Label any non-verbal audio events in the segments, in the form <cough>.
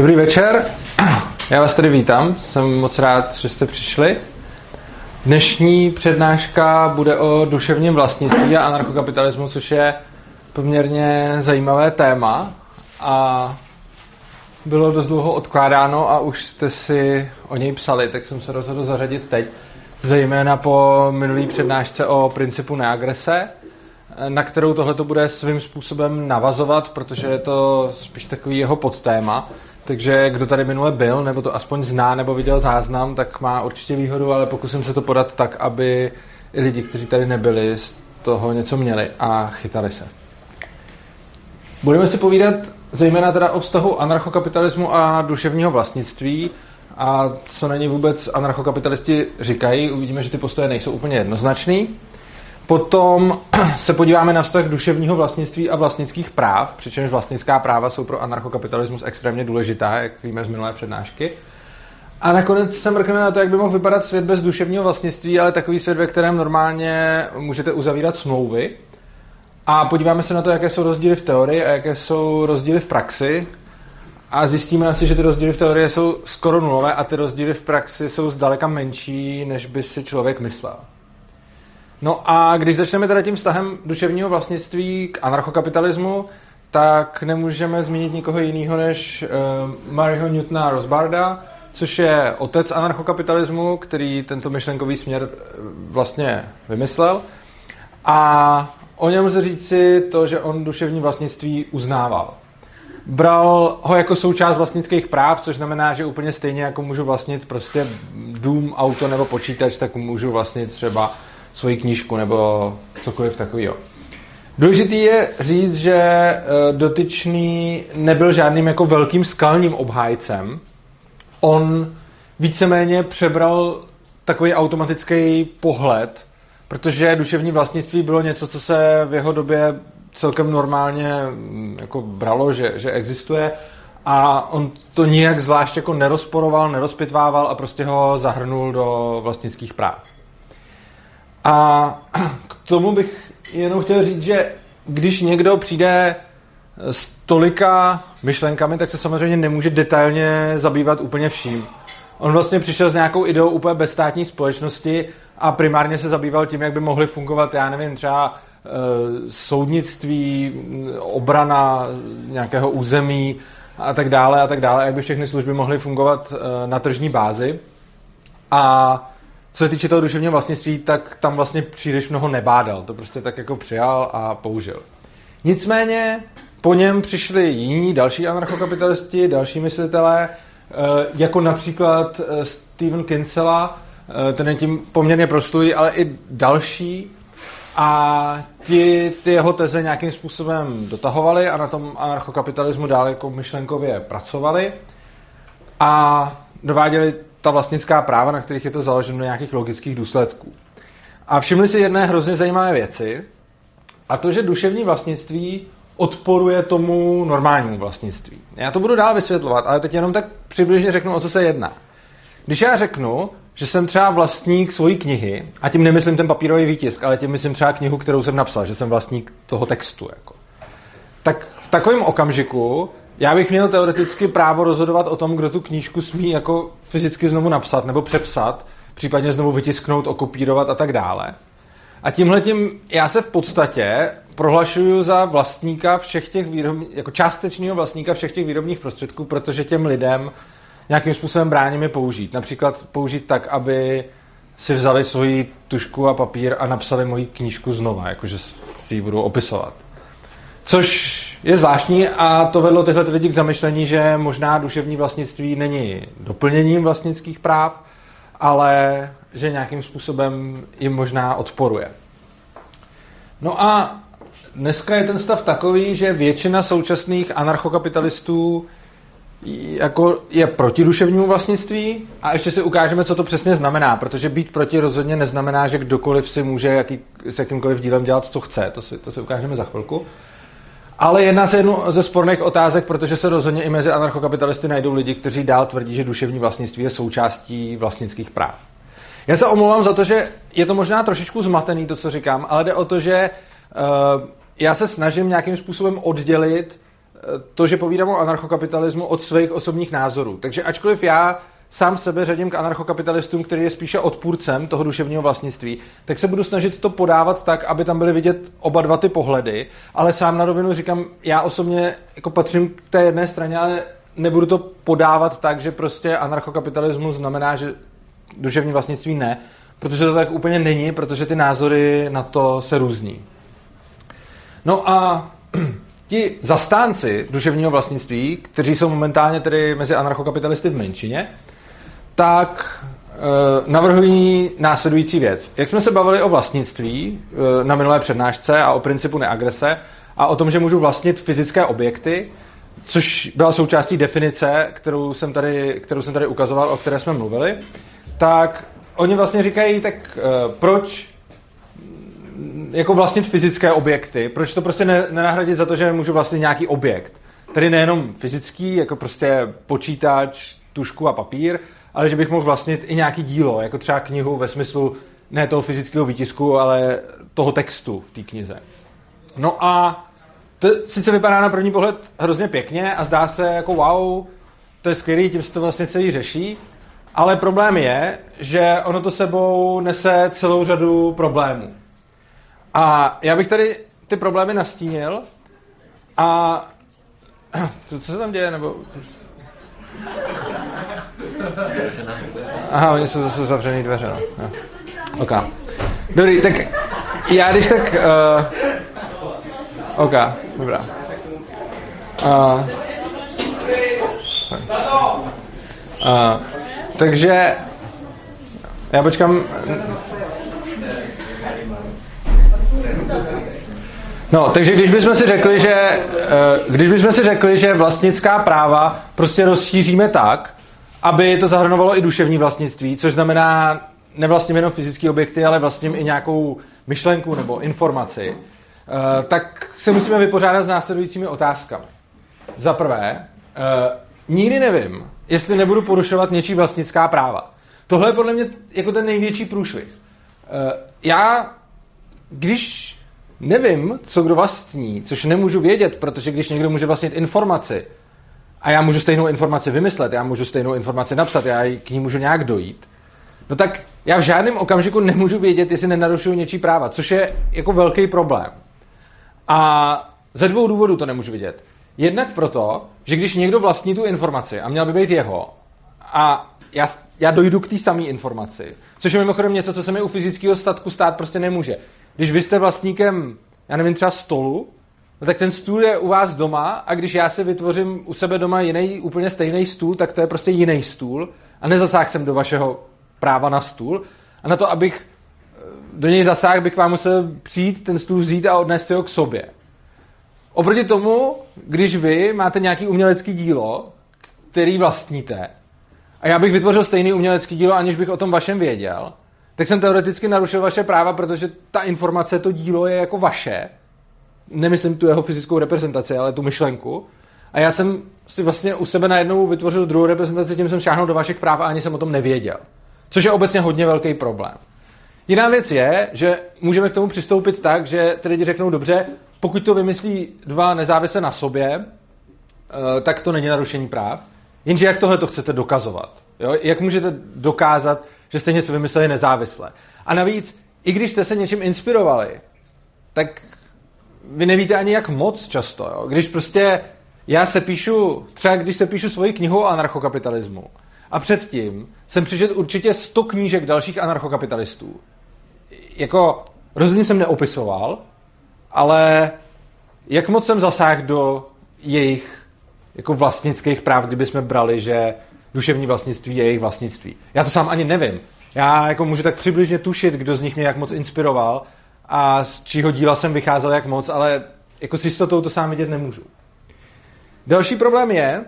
Dobrý večer, já vás tady vítám, jsem moc rád, že jste přišli. Dnešní přednáška bude o duševním vlastnictví a anarchokapitalismu, což je poměrně zajímavé téma a bylo dost dlouho odkládáno a už jste si o něj psali, tak jsem se rozhodl zařadit teď, zejména po minulý přednášce o principu neagrese, na kterou tohle bude svým způsobem navazovat, protože je to spíš takový jeho podtéma. Takže kdo tady minule byl, nebo to aspoň zná, nebo viděl záznam, tak má určitě výhodu, ale pokusím se to podat tak, aby i lidi, kteří tady nebyli, z toho něco měli a chytali se. Budeme si povídat zejména teda o vztahu anarchokapitalismu a duševního vlastnictví a co na ní vůbec anarchokapitalisti říkají. Uvidíme, že ty postoje nejsou úplně jednoznačný. Potom <clears throat> se podíváme na vztah duševního vlastnictví a vlastnických práv, přičemž vlastnická práva jsou pro anarchokapitalismus extrémně důležitá, jak víme z minulé přednášky. A nakonec se mrkneme na to, jak by mohl vypadat svět bez duševního vlastnictví, ale takový svět, ve kterém normálně můžete uzavírat smlouvy. A podíváme se na to, jaké jsou rozdíly v teorii a jaké jsou rozdíly v praxi. A zjistíme asi, že ty rozdíly v teorii jsou skoro nulové a ty rozdíly v praxi jsou zdaleka menší, než by si člověk myslel. No a když začneme teda tím vztahem duševního vlastnictví k anarchokapitalismu, tak nemůžeme zmínit nikoho jiného než uh, Maryho Newtona Rosbarda, což je otec anarchokapitalismu, který tento myšlenkový směr vlastně vymyslel. A o něm se říci to, že on duševní vlastnictví uznával. Bral ho jako součást vlastnických práv, což znamená, že úplně stejně jako můžu vlastnit prostě dům, auto nebo počítač, tak můžu vlastnit třeba svoji knížku nebo cokoliv takového. Důležitý je říct, že eh, dotyčný nebyl žádným jako velkým skalním obhájcem. On víceméně přebral takový automatický pohled, protože duševní vlastnictví bylo něco, co se v jeho době celkem normálně mm, jako bralo, že, že existuje a on to nijak zvlášť jako nerozporoval, nerozpitvával a prostě ho zahrnul do vlastnických práv. A k tomu bych jenom chtěl říct, že když někdo přijde s tolika myšlenkami, tak se samozřejmě nemůže detailně zabývat úplně vším. On vlastně přišel s nějakou ideou úplně bezstátní společnosti a primárně se zabýval tím, jak by mohly fungovat, já nevím, třeba e, soudnictví, obrana nějakého území a tak dále a tak dále, jak by všechny služby mohly fungovat e, na tržní bázi. A co se týče toho duševního vlastnictví, tak tam vlastně příliš mnoho nebádal. To prostě tak jako přijal a použil. Nicméně po něm přišli jiní další anarchokapitalisti, další myslitelé, eh, jako například eh, Steven Kinsella, eh, ten je tím poměrně proslulý, ale i další. A ti ty jeho teze nějakým způsobem dotahovali a na tom anarchokapitalismu dále jako myšlenkově pracovali. A dováděli ta vlastnická práva, na kterých je to založeno nějakých logických důsledků. A všimli si jedné hrozně zajímavé věci, a to, že duševní vlastnictví odporuje tomu normálnímu vlastnictví. Já to budu dál vysvětlovat, ale teď jenom tak přibližně řeknu, o co se jedná. Když já řeknu, že jsem třeba vlastník svojí knihy, a tím nemyslím ten papírový výtisk, ale tím myslím třeba knihu, kterou jsem napsal, že jsem vlastník toho textu, jako. tak v takovém okamžiku já bych měl teoreticky právo rozhodovat o tom, kdo tu knížku smí jako fyzicky znovu napsat nebo přepsat, případně znovu vytisknout, okopírovat a tak dále. A tímhle tím já se v podstatě prohlašuju za vlastníka všech těch výrobních, jako částečného vlastníka všech těch výrobních prostředků, protože těm lidem nějakým způsobem bráním je použít. Například použít tak, aby si vzali svoji tušku a papír a napsali moji knížku znova, jakože si ji budu opisovat. Což je zvláštní a to vedlo tyhle lidi k zamyšlení, že možná duševní vlastnictví není doplněním vlastnických práv, ale že nějakým způsobem jim možná odporuje. No a dneska je ten stav takový, že většina současných anarchokapitalistů jako je proti duševnímu vlastnictví a ještě si ukážeme, co to přesně znamená, protože být proti rozhodně neznamená, že kdokoliv si může jaký, s jakýmkoliv dílem dělat, co chce. To si, to si ukážeme za chvilku. Ale jedná se jednu ze sporných otázek, protože se rozhodně i mezi anarchokapitalisty najdou lidi, kteří dál tvrdí, že duševní vlastnictví je součástí vlastnických práv. Já se omlouvám za to, že je to možná trošičku zmatený, to, co říkám, ale jde o to, že uh, já se snažím nějakým způsobem oddělit to, že povídám o anarchokapitalismu od svých osobních názorů. Takže ačkoliv já sám sebe řadím k anarchokapitalistům, který je spíše odpůrcem toho duševního vlastnictví, tak se budu snažit to podávat tak, aby tam byly vidět oba dva ty pohledy, ale sám na rovinu říkám, já osobně jako patřím k té jedné straně, ale nebudu to podávat tak, že prostě anarchokapitalismus znamená, že duševní vlastnictví ne, protože to tak úplně není, protože ty názory na to se různí. No a <clears throat> ti zastánci duševního vlastnictví, kteří jsou momentálně tedy mezi anarchokapitalisty v menšině, tak e, navrhují následující věc. Jak jsme se bavili o vlastnictví e, na minulé přednášce a o principu neagrese a o tom, že můžu vlastnit fyzické objekty, což byla součástí definice, kterou jsem tady, kterou jsem tady ukazoval, o které jsme mluvili, tak oni vlastně říkají, tak e, proč jako vlastnit fyzické objekty, proč to prostě ne, nenahradit za to, že můžu vlastnit nějaký objekt. Tedy nejenom fyzický, jako prostě počítač, tušku a papír, ale že bych mohl vlastnit i nějaký dílo, jako třeba knihu ve smyslu ne toho fyzického výtisku, ale toho textu v té knize. No a to sice vypadá na první pohled hrozně pěkně a zdá se jako wow, to je skvělý, tím se to vlastně celý řeší, ale problém je, že ono to sebou nese celou řadu problémů. A já bych tady ty problémy nastínil a <clears throat> co, co se tam děje, nebo... Aha, oni jsou zase zavřený dveře, no. no. OK. Dobrý, tak já když tak... Uh... OK, dobrá. Uh... Uh, takže já počkám No, takže když bychom si řekli, že, když bychom si řekli, že vlastnická práva prostě rozšíříme tak, aby to zahrnovalo i duševní vlastnictví, což znamená nevlastním jenom fyzické objekty, ale vlastním i nějakou myšlenku nebo informaci, eh, tak se musíme vypořádat s následujícími otázkami. Za prvé, eh, nikdy nevím, jestli nebudu porušovat něčí vlastnická práva. Tohle je podle mě jako ten největší průšvih. Já, když nevím, co kdo vlastní, což nemůžu vědět, protože když někdo může vlastnit informaci a já můžu stejnou informaci vymyslet, já můžu stejnou informaci napsat, já k ní můžu nějak dojít, no tak já v žádném okamžiku nemůžu vědět, jestli nenarušuju něčí práva, což je jako velký problém. A ze dvou důvodů to nemůžu vidět. Jednak proto, že když někdo vlastní tu informaci a měl by být jeho, a já, já dojdu k té samé informaci, což je mimochodem něco, co se mi u fyzického statku stát prostě nemůže. Když vy jste vlastníkem, já nevím, třeba stolu, no tak ten stůl je u vás doma a když já si vytvořím u sebe doma jiný, úplně stejný stůl, tak to je prostě jiný stůl a nezasáhl jsem do vašeho práva na stůl. A na to, abych eh, do něj zasáhl, bych vám musel přijít, ten stůl vzít a odnést ho k sobě. Oproti tomu, když vy máte nějaký umělecký dílo, který vlastníte, a já bych vytvořil stejný umělecký dílo, aniž bych o tom vašem věděl, tak jsem teoreticky narušil vaše práva, protože ta informace, to dílo je jako vaše. Nemyslím tu jeho fyzickou reprezentaci, ale tu myšlenku. A já jsem si vlastně u sebe najednou vytvořil druhou reprezentaci, tím jsem šáhnul do vašich práv a ani jsem o tom nevěděl. Což je obecně hodně velký problém. Jiná věc je, že můžeme k tomu přistoupit tak, že ty lidi řeknou dobře, pokud to vymyslí dva nezávisle na sobě, eh, tak to není narušení práv. Jenže jak tohle to chcete dokazovat? Jo? Jak můžete dokázat, že jste něco vymysleli nezávisle. A navíc, i když jste se něčím inspirovali, tak vy nevíte ani jak moc často. Jo? Když prostě já se píšu, třeba když se píšu svoji knihu o anarchokapitalismu a předtím jsem přečet určitě 100 knížek dalších anarchokapitalistů. Jako rozhodně jsem neopisoval, ale jak moc jsem zasáhl do jejich jako vlastnických práv, kdyby jsme brali, že duševní vlastnictví je jejich vlastnictví. Já to sám ani nevím. Já jako můžu tak přibližně tušit, kdo z nich mě jak moc inspiroval a z čího díla jsem vycházel jak moc, ale jako s jistotou to sám vidět nemůžu. Další problém je,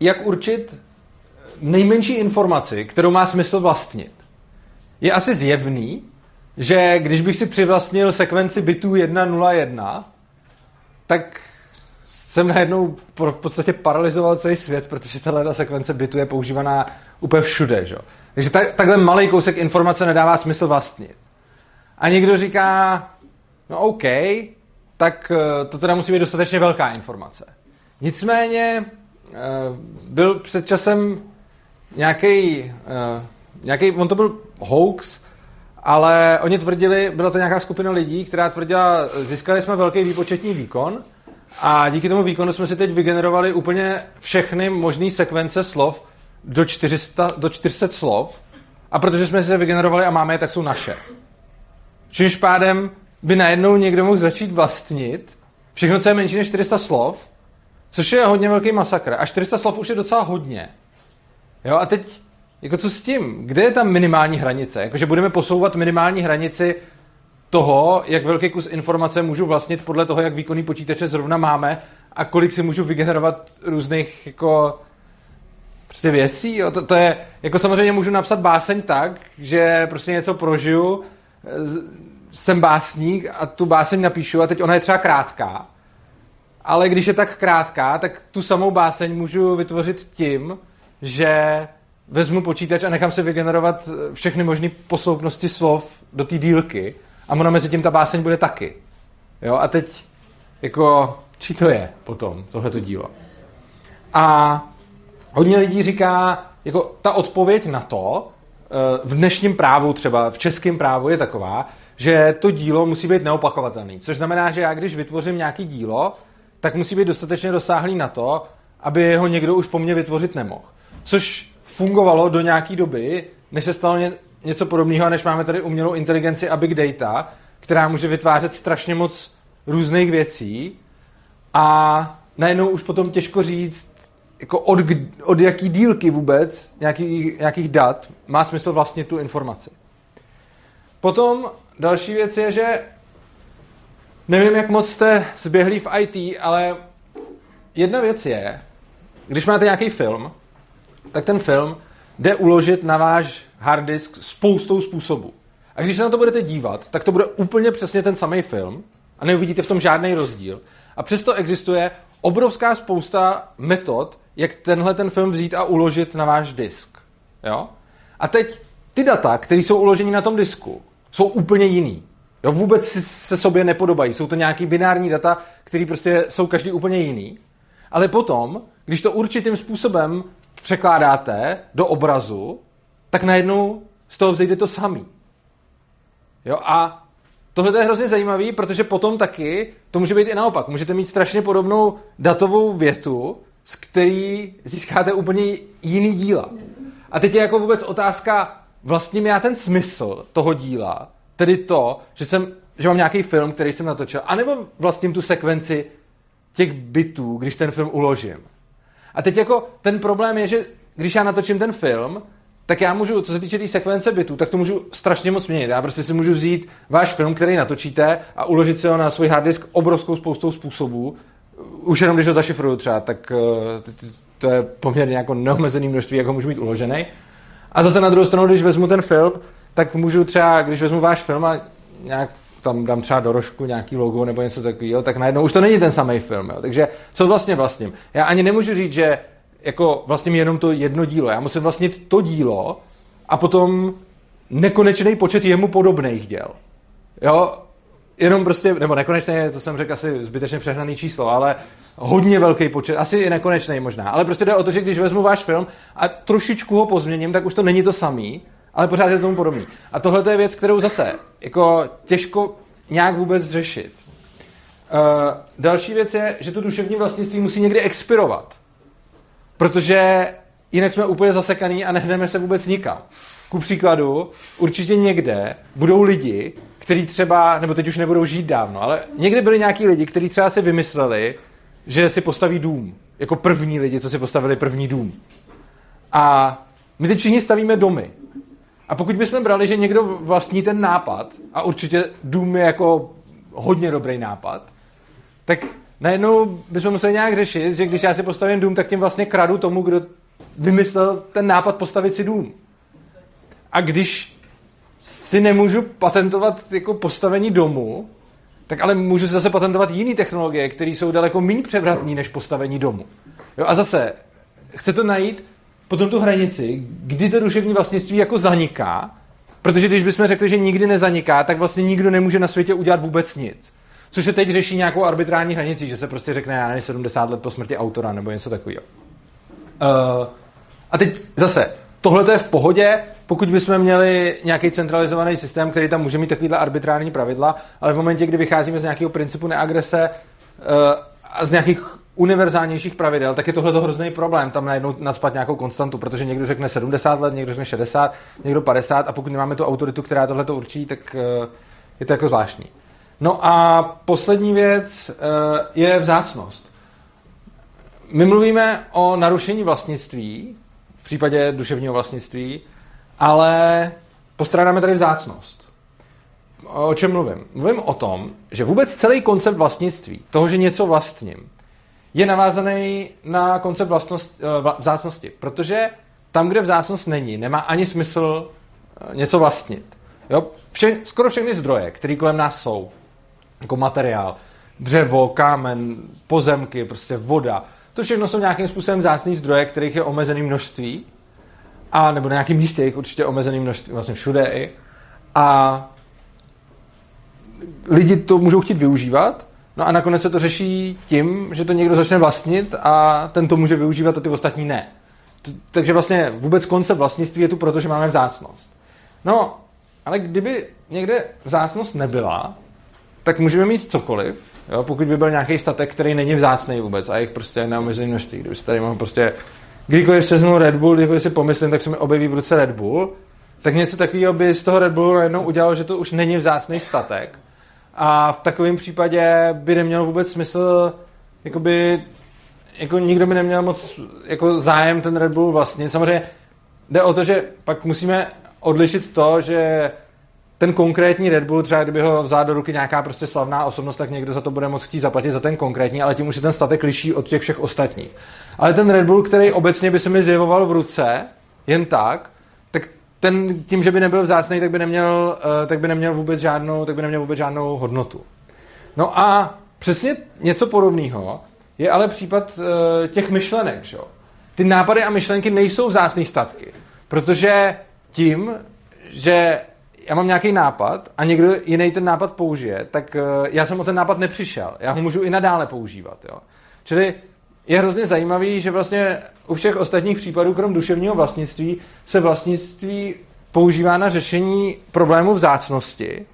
jak určit nejmenší informaci, kterou má smysl vlastnit. Je asi zjevný, že když bych si přivlastnil sekvenci bitů 1.0.1, tak jsem najednou v podstatě paralizoval celý svět, protože tahle ta sekvence bytu je používaná úplně všude. Že? Takže tak, takhle malý kousek informace nedává smysl vlastnit. A někdo říká, no OK, tak eh, to teda musí být dostatečně velká informace. nicméně byl před časem nějaký, nějaký, on to byl hoax, ale oni tvrdili, byla to nějaká skupina lidí, která tvrdila, získali jsme velký výpočetní výkon a díky tomu výkonu jsme si teď vygenerovali úplně všechny možné sekvence slov do 400, do 400 slov a protože jsme si je vygenerovali a máme je, tak jsou naše. Čímž pádem by najednou někdo mohl začít vlastnit všechno, co je menší než 400 slov, což je hodně velký masakr. A 400 slov už je docela hodně. Jo, a teď jako co s tím? Kde je ta minimální hranice? Jakože budeme posouvat minimální hranici toho, jak velký kus informace můžu vlastnit podle toho, jak výkonný počítače zrovna máme a kolik si můžu vygenerovat různých jako prostě věcí. Jo? To, to je, jako samozřejmě můžu napsat báseň tak, že prostě něco prožiju, jsem básník a tu báseň napíšu a teď ona je třeba krátká. Ale když je tak krátká, tak tu samou báseň můžu vytvořit tím, že vezmu počítač a nechám si vygenerovat všechny možné posloupnosti slov do té dílky a ona mezi tím ta báseň bude taky. Jo, a teď jako, či to je potom, tohleto dílo. A hodně lidí říká, jako ta odpověď na to, eh, v dnešním právu třeba, v českém právu je taková, že to dílo musí být neopakovatelný. Což znamená, že já když vytvořím nějaký dílo, tak musí být dostatečně rozsáhlý na to, aby ho někdo už po mně vytvořit nemohl. Což fungovalo do nějaké doby, než se stalo ně, něco podobného, než máme tady umělou inteligenci a big data, která může vytvářet strašně moc různých věcí a najednou už potom těžko říct, jako od, od jaký dílky vůbec nějakých, nějakých dat má smysl vlastně tu informaci. Potom další věc je, že nevím, jak moc jste zběhlí v IT, ale jedna věc je, když máte nějaký film, tak ten film jde uložit na váš hard disk spoustou způsobů. A když se na to budete dívat, tak to bude úplně přesně ten samý film a neuvidíte v tom žádný rozdíl. A přesto existuje obrovská spousta metod, jak tenhle ten film vzít a uložit na váš disk. Jo? A teď ty data, které jsou uloženy na tom disku, jsou úplně jiný. Jo, vůbec se sobě nepodobají. Jsou to nějaký binární data, které prostě jsou každý úplně jiný. Ale potom, když to určitým způsobem překládáte do obrazu, tak najednou z toho vzejde to samý. Jo, a tohle je hrozně zajímavý, protože potom taky to může být i naopak. Můžete mít strašně podobnou datovou větu, z který získáte úplně jiný díla. A teď je jako vůbec otázka, vlastně já ten smysl toho díla, tedy to, že, jsem, že mám nějaký film, který jsem natočil, anebo vlastním tu sekvenci těch bitů, když ten film uložím. A teď jako ten problém je, že když já natočím ten film, tak já můžu, co se týče té tý sekvence bitů, tak to můžu strašně moc měnit. Já prostě si můžu vzít váš film, který natočíte a uložit si ho na svůj hard disk obrovskou spoustou způsobů. Už jenom když ho zašifruju třeba, tak eh, to je poměrně jako neomezený množství, jak ho můžu mít uložený. A zase na druhou stranu, když vezmu ten film, tak můžu třeba, když vezmu váš film a nějak tam dám třeba do rožku nějaký logo nebo něco takového, tak najednou už to není ten samý film. Jo. Takže co vlastně vlastním? Já ani nemůžu říct, že jako vlastním jenom to jedno dílo. Já musím vlastnit to dílo a potom nekonečný počet jemu podobných děl. Jo, jenom prostě, nebo nekonečné, to jsem řekl asi zbytečně přehnaný číslo, ale hodně velký počet, asi i nekonečný možná, ale prostě jde o to, že když vezmu váš film a trošičku ho pozměním, tak už to není to samý, ale pořád je to tomu podobný. A tohle je věc, kterou zase jako těžko nějak vůbec řešit. Uh, další věc je, že to duševní vlastnictví musí někdy expirovat. Protože jinak jsme úplně zasekaný a nehneme se vůbec nikam. Ku příkladu, určitě někde budou lidi, kteří třeba, nebo teď už nebudou žít dávno, ale někde byli nějaký lidi, kteří třeba si vymysleli, že si postaví dům. Jako první lidi, co si postavili první dům. A my teď všichni stavíme domy. A pokud bychom brali, že někdo vlastní ten nápad, a určitě dům je jako hodně dobrý nápad, tak najednou bychom museli nějak řešit, že když já si postavím dům, tak tím vlastně kradu tomu, kdo vymyslel ten nápad postavit si dům. A když si nemůžu patentovat jako postavení domu, tak ale můžu si zase patentovat jiné technologie, které jsou daleko méně převratné než postavení domu. Jo, a zase, chce to najít potom tu hranici, kdy to duševní vlastnictví jako zaniká, protože když bychom řekli, že nikdy nezaniká, tak vlastně nikdo nemůže na světě udělat vůbec nic. Což se teď řeší nějakou arbitrální hranici, že se prostě řekne, já nevím, 70 let po smrti autora nebo něco takového. Uh, a teď zase, tohle to je v pohodě, pokud bychom měli nějaký centralizovaný systém, který tam může mít takovýhle arbitrární pravidla, ale v momentě, kdy vycházíme z nějakého principu neagrese uh, a z nějakých univerzálnějších pravidel, tak je tohle hrozný problém tam najednou naspat nějakou konstantu, protože někdo řekne 70 let, někdo řekne 60, někdo 50 a pokud nemáme tu autoritu, která tohle to určí, tak uh, je to jako zvláštní. No a poslední věc uh, je vzácnost. My mluvíme o narušení vlastnictví, v případě duševního vlastnictví, ale postrádáme tady vzácnost. O čem mluvím? Mluvím o tom, že vůbec celý koncept vlastnictví, toho, že něco vlastním, je navázaný na koncept vlastnost, eh, vzácnosti, protože tam, kde vzácnost není, nemá ani smysl eh, něco vlastnit. Jo? Vše, skoro všechny zdroje, které kolem nás jsou, jako materiál, dřevo, kámen, pozemky, prostě voda, to všechno jsou nějakým způsobem vzácný zdroje, kterých je omezený množství, a nebo na nějakém místě jich určitě omezený množství, vlastně všude i. A lidi to můžou chtít využívat, no a nakonec se to řeší tím, že to někdo začne vlastnit a ten to může využívat a ty ostatní ne. Takže vlastně vůbec koncept vlastnictví je tu proto, že máme vzácnost. No, ale kdyby někde vzácnost nebyla, tak můžeme mít cokoliv, jo? pokud by byl nějaký statek, který není vzácný vůbec a jich prostě neomezený množství. Kdyby tady mohl prostě kdykoliv seznu Red Bull, kdykoliv si pomyslím, tak se mi objeví v ruce Red Bull, tak něco takového by z toho Red Bullu najednou udělalo, že to už není vzácný statek. A v takovém případě by nemělo vůbec smysl, jakoby, jako nikdo by neměl moc jako zájem ten Red Bull vlastně. Samozřejmě jde o to, že pak musíme odlišit to, že ten konkrétní Red Bull, třeba kdyby ho vzal do ruky nějaká prostě slavná osobnost, tak někdo za to bude moct chtít zaplatit za ten konkrétní, ale tím už se ten statek liší od těch všech ostatních. Ale ten Red Bull, který obecně by se mi zjevoval v ruce, jen tak, tak ten tím, že by nebyl vzácný, tak by neměl, uh, tak by neměl vůbec žádnou, tak by neměl vůbec žádnou hodnotu. No a přesně něco podobného je ale případ uh, těch myšlenek, že? Ty nápady a myšlenky nejsou vzácný statky, protože tím, že já mám nějaký nápad a někdo jiný ten nápad použije, tak uh, já jsem o ten nápad nepřišel. Já ho můžu i nadále používat. Jo? Čili je hrozně zajímavý, že vlastně u všech ostatních případů, krom duševního vlastnictví, se vlastnictví používá na řešení problému vzácnosti,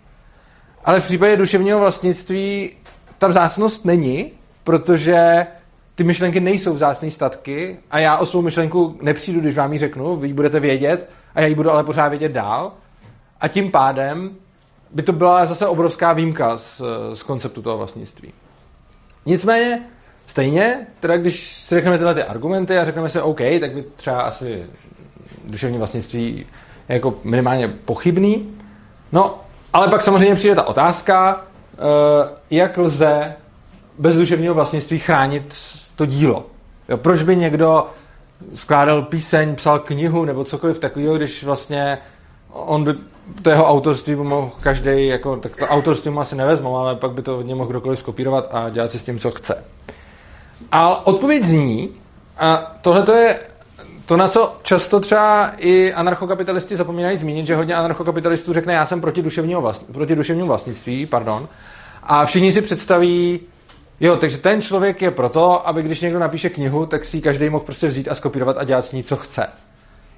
ale v případě duševního vlastnictví ta vzácnost není, protože ty myšlenky nejsou vzácné statky a já o svou myšlenku nepřijdu, když vám ji řeknu, vy ji budete vědět a já ji budu ale pořád vědět dál a tím pádem by to byla zase obrovská výjimka z, z konceptu toho vlastnictví. Nicméně Stejně, teda když si řekneme tyhle ty argumenty a řekneme si OK, tak by třeba asi duševní vlastnictví je jako minimálně pochybný. No, ale pak samozřejmě přijde ta otázka, eh, jak lze bez duševního vlastnictví chránit to dílo. Jo, proč by někdo skládal píseň, psal knihu nebo cokoliv takového, když vlastně on by to jeho autorství by mohl každý, jako, tak to autorství mu asi nevezmou, ale pak by to od něj mohl kdokoliv skopírovat a dělat si s tím, co chce. A odpověď zní, a tohle to je to, na co často třeba i anarchokapitalisti zapomínají zmínit, že hodně anarchokapitalistů řekne, já jsem proti, duševního vlastn- proti duševnímu vlastnictví, pardon, a všichni si představí, jo, takže ten člověk je proto, aby když někdo napíše knihu, tak si ji každý mohl prostě vzít a skopírovat a dělat s ní, co chce.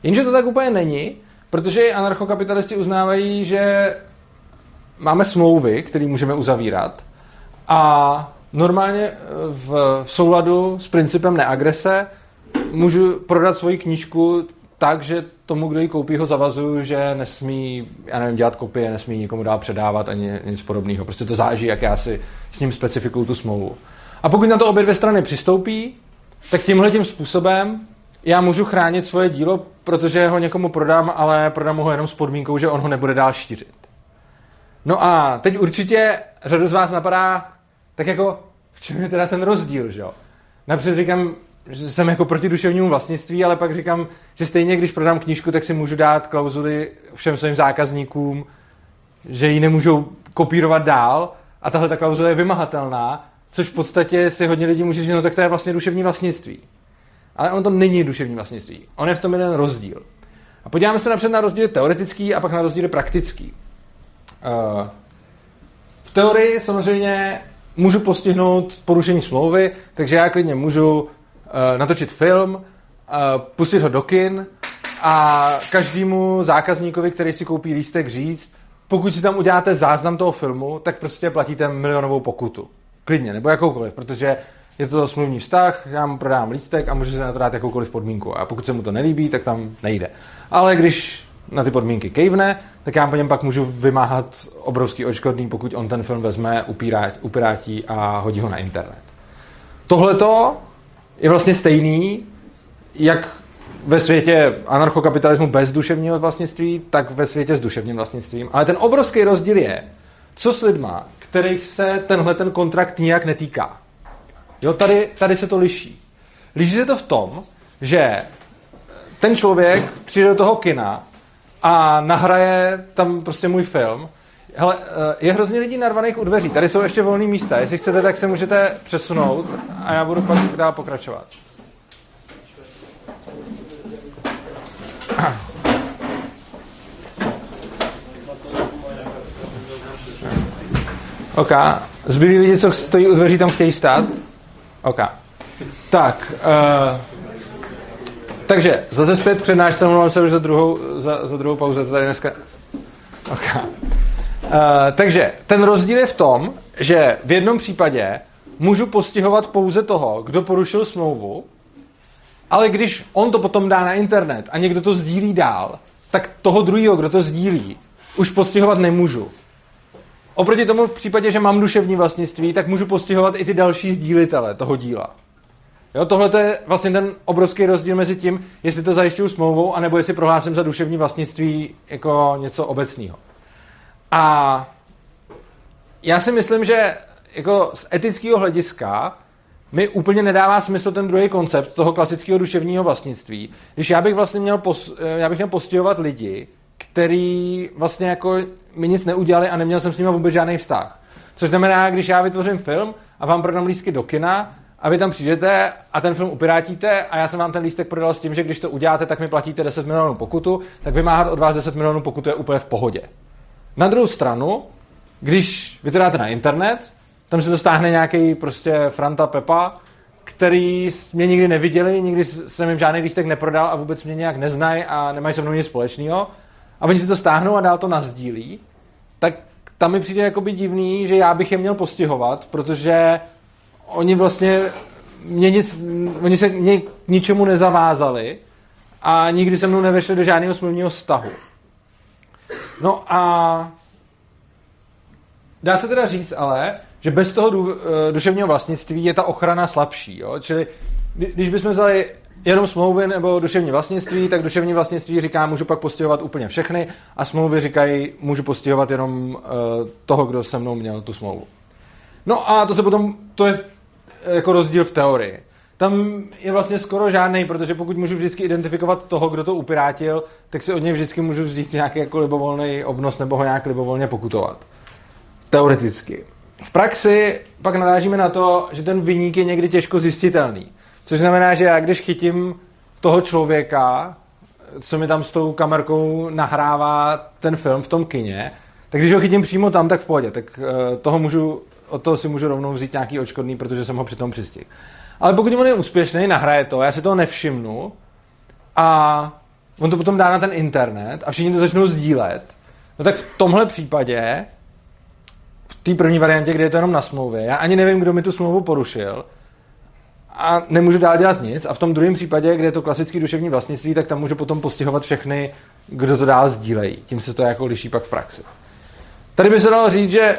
Jenže to tak úplně není, protože anarchokapitalisti uznávají, že máme smlouvy, které můžeme uzavírat a normálně eh, v, v souladu s principem neagrese můžu prodat svoji knížku tak, že tomu, kdo ji koupí, ho zavazuju, že nesmí, já nevím, dělat kopie, nesmí nikomu dál předávat ani nic podobného. Prostě to záleží, jak já si s ním specifikuju tu smlouvu. A pokud na to obě dvě strany přistoupí, tak tímhle tím způsobem já můžu chránit svoje dílo, protože ho někomu prodám, ale prodám ho jenom s podmínkou, že on ho nebude dál šířit. No a teď určitě řadu z vás napadá, tak jako v čem je teda ten rozdíl, že jo? Napřed říkám, že jsem jako proti duševnímu vlastnictví, ale pak říkám, že stejně když prodám knížku, tak si můžu dát klauzuly všem svým zákazníkům, že ji nemůžou kopírovat dál a tahle ta klauzule je vymahatelná, což v podstatě si hodně lidí může říct, no tak to je vlastně duševní vlastnictví. Ale on to není duševní vlastnictví. On je v tom jeden rozdíl. A podíváme se napřed na rozdíl teoretický a pak na rozdíl praktický. Uh, teorii samozřejmě můžu postihnout porušení smlouvy, takže já klidně můžu uh, natočit film, uh, pustit ho do kin a každému zákazníkovi, který si koupí lístek, říct, pokud si tam uděláte záznam toho filmu, tak prostě platíte milionovou pokutu. Klidně, nebo jakoukoliv, protože je to smluvní vztah, já mu prodám lístek a může se na to dát jakoukoliv podmínku. A pokud se mu to nelíbí, tak tam nejde. Ale když na ty podmínky kejvne, tak já po něm pak můžu vymáhat obrovský očkodný, pokud on ten film vezme, upírát, upirátí a hodí ho na internet. Tohleto je vlastně stejný, jak ve světě anarchokapitalismu bez duševního vlastnictví, tak ve světě s duševním vlastnictvím. Ale ten obrovský rozdíl je, co s lidma, kterých se tenhle ten kontrakt nijak netýká. Jo, tady, tady se to liší. Liší se to v tom, že ten člověk přijde do toho kina a nahraje tam prostě můj film. Hele, eh, je hrozně lidí narvaných u dveří. Tady jsou ještě volné místa. Jestli chcete, tak se můžete přesunout a já budu pak dál pokračovat. <clears throat> OK. Zbylí lidi, co stojí u dveří, tam chtějí stát? OK. Tak. Uh, takže zase zpět přednášce, mluvám se už za druhou, za, za druhou pauzu, to tady dneska... OK. Uh, takže ten rozdíl je v tom, že v jednom případě můžu postihovat pouze toho, kdo porušil smlouvu, ale když on to potom dá na internet a někdo to sdílí dál, tak toho druhého, kdo to sdílí, už postihovat nemůžu. Oproti tomu v případě, že mám duševní vlastnictví, tak můžu postihovat i ty další sdílitele toho díla. Jo, tohle to je vlastně ten obrovský rozdíl mezi tím, jestli to zajišťuju smlouvou, anebo jestli prohlásím za duševní vlastnictví jako něco obecného. A já si myslím, že jako z etického hlediska mi úplně nedává smysl ten druhý koncept toho klasického duševního vlastnictví. Když já bych vlastně měl, pos, já bych měl postihovat lidi, který vlastně jako mi nic neudělali a neměl jsem s nimi vůbec žádný vztah. Což znamená, když já vytvořím film a vám prodám lístky do kina a vy tam přijdete a ten film upirátíte a já jsem vám ten lístek prodal s tím, že když to uděláte, tak mi platíte 10 milionů pokutu, tak vymáhat od vás 10 milionů pokutu je úplně v pohodě. Na druhou stranu, když vy to dáte na internet, tam se to stáhne nějaký prostě Franta Pepa, který mě nikdy neviděli, nikdy jsem jim žádný lístek neprodal a vůbec mě nějak neznají a nemají se mnou nic společného. A oni si to stáhnou a dál to nazdílí. Tak tam mi přijde jakoby divný, že já bych je měl postihovat, protože oni vlastně mě nic, oni se mě k ničemu nezavázali a nikdy se mnou nevešli do žádného smluvního vztahu. No a dá se teda říct ale, že bez toho eh, duševního vlastnictví je ta ochrana slabší. Jo? Čili když bychom vzali jenom smlouvy nebo duševní vlastnictví, tak duševní vlastnictví říká, můžu pak postihovat úplně všechny a smlouvy říkají, můžu postihovat jenom uh, toho, kdo se mnou měl tu smlouvu. No a to se potom, to je jako rozdíl v teorii. Tam je vlastně skoro žádný, protože pokud můžu vždycky identifikovat toho, kdo to upirátil, tak si od něj vždycky můžu vzít nějaký jako libovolný obnos nebo ho nějak libovolně pokutovat. Teoreticky. V praxi pak narážíme na to, že ten vyník je někdy těžko zjistitelný. Což znamená, že já když chytím toho člověka, co mi tam s tou kamerkou nahrává ten film v tom kině, tak když ho chytím přímo tam, tak v pohodě. Tak uh, toho můžu, od toho si můžu rovnou vzít nějaký očkodný, protože jsem ho přitom přistihl. Ale pokud on je úspěšný, nahraje to, já si toho nevšimnu a on to potom dá na ten internet a všichni to začnou sdílet, no tak v tomhle případě, v té první variantě, kde je to jenom na smlouvě, já ani nevím, kdo mi tu smlouvu porušil, a nemůžu dál dělat nic. A v tom druhém případě, kde je to klasický duševní vlastnictví, tak tam můžu potom postihovat všechny, kdo to dál sdílejí. Tím se to jako liší pak v praxi. Tady by se dalo říct, že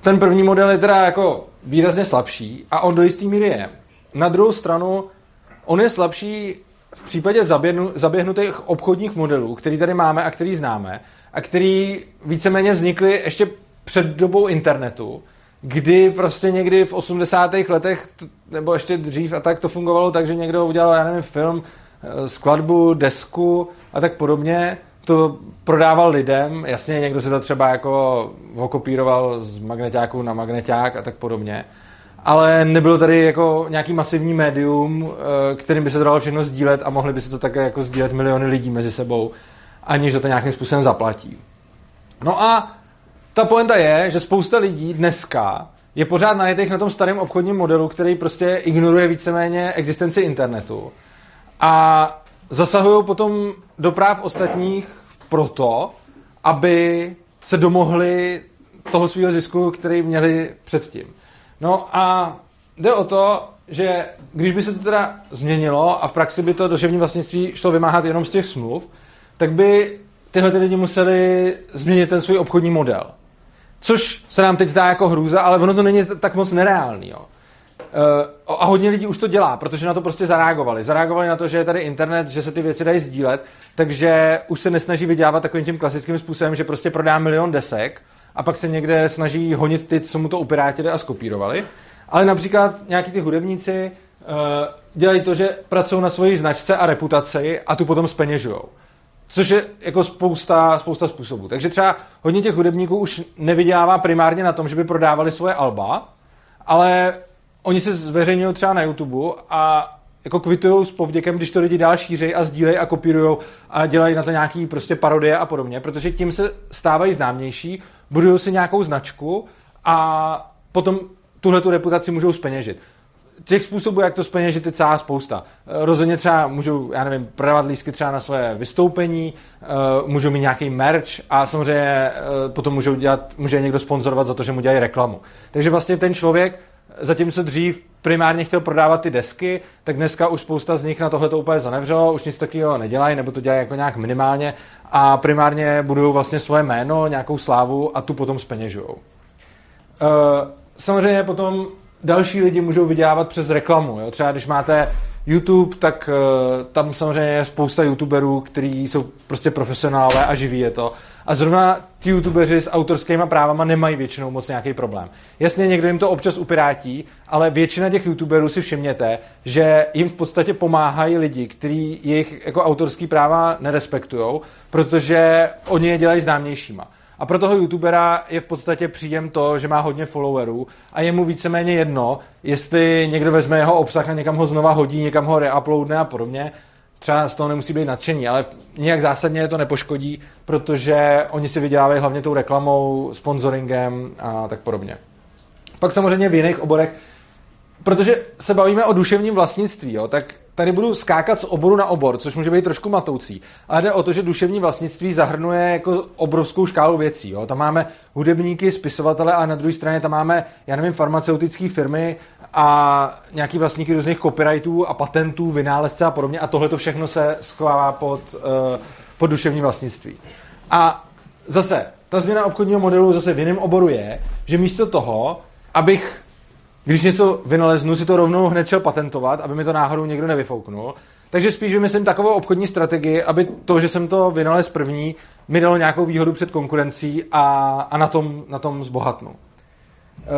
ten první model je teda jako výrazně slabší a on do jistý míry je. Na druhou stranu, on je slabší v případě zaběhnu, zaběhnutých obchodních modelů, který tady máme a který známe a který víceméně vznikly ještě před dobou internetu, kdy prostě někdy v 80. letech, nebo ještě dřív a tak to fungovalo tak, že někdo udělal, já nevím, film, eh, skladbu, desku a tak podobně, to prodával lidem, jasně někdo se to třeba jako ho kopíroval z magnetáku na magneták a tak podobně, ale nebylo tady jako nějaký masivní médium, eh, kterým by se to dalo všechno sdílet a mohli by se to také jako sdílet miliony lidí mezi sebou, aniž to nějakým způsobem zaplatí. No a ta poenta je, že spousta lidí dneska je pořád najetých na tom starém obchodním modelu, který prostě ignoruje víceméně existenci internetu. A zasahují potom do práv ostatních proto, aby se domohli toho svého zisku, který měli předtím. No a jde o to, že když by se to teda změnilo a v praxi by to duševní vlastnictví šlo vymáhat jenom z těch smluv, tak by tyhle ty lidi museli změnit ten svůj obchodní model. Což se nám teď zdá jako hrůza, ale ono to není tak moc nereálný. Jo. Uh, a hodně lidí už to dělá, protože na to prostě zareagovali. Zareagovali na to, že je tady internet, že se ty věci dají sdílet, takže už se nesnaží vydělávat takovým tím klasickým způsobem, že prostě prodá milion desek a pak se někde snaží honit ty, co mu to upirátili a skopírovali. Ale například nějaký ty hudebníci uh, dělají to, že pracují na svoji značce a reputaci a tu potom speněžujou. Což je jako spousta, spousta způsobů. Takže třeba hodně těch hudebníků už nevydělává primárně na tom, že by prodávali svoje alba, ale oni se zveřejňují třeba na YouTube a jako kvitují s povděkem, když to lidi dál šířejí a sdílejí a kopírují a dělají na to nějaký prostě parodie a podobně, protože tím se stávají známější, budují si nějakou značku a potom tuhle tu reputaci můžou speněžit těch způsobů, jak to speněžit, je celá spousta. Eh, rozhodně třeba můžu, já nevím, prodávat lístky třeba na své vystoupení, eh, můžou mít nějaký merch a samozřejmě eh, potom můžou dělat, může někdo sponzorovat za to, že mu dělají reklamu. Takže vlastně ten člověk, zatímco dřív primárně chtěl prodávat ty desky, tak dneska už spousta z nich na tohle to úplně zanevřelo, už nic takového nedělají, nebo to dělají jako nějak minimálně a primárně budují vlastně svoje jméno, nějakou slávu a tu potom speněžujou. Samozřejmě potom další lidi můžou vydělávat přes reklamu. Jo? Třeba když máte YouTube, tak uh, tam samozřejmě je spousta YouTuberů, kteří jsou prostě profesionálové a živí je to. A zrovna ti YouTubeři s autorskými právama nemají většinou moc nějaký problém. Jasně, někdo jim to občas upirátí, ale většina těch YouTuberů si všimněte, že jim v podstatě pomáhají lidi, kteří jejich jako autorský práva nerespektují, protože oni je dělají známějšíma. A pro toho youtubera je v podstatě příjem to, že má hodně followerů a je mu víceméně jedno, jestli někdo vezme jeho obsah a někam ho znova hodí, někam ho reuploadne a podobně. Třeba z toho nemusí být nadšení, ale nějak zásadně to nepoškodí, protože oni si vydělávají hlavně tou reklamou, sponsoringem a tak podobně. Pak samozřejmě v jiných oborech, protože se bavíme o duševním vlastnictví, jo, tak tady budu skákat z oboru na obor, což může být trošku matoucí. Ale jde o to, že duševní vlastnictví zahrnuje jako obrovskou škálu věcí. Jo. Tam máme hudebníky, spisovatele a na druhé straně tam máme, já nevím, farmaceutické firmy a nějaký vlastníky různých copyrightů a patentů, vynálezce a podobně. A tohle to všechno se schovává pod, uh, pod duševní vlastnictví. A zase, ta změna obchodního modelu zase v jiném oboru je, že místo toho, abych když něco vynaleznu, si to rovnou hned šel patentovat, aby mi to náhodou někdo nevyfouknul. Takže spíš vymyslím takovou obchodní strategii, aby to, že jsem to vynalez první, mi dalo nějakou výhodu před konkurencí a, a na, tom, na tom zbohatnu.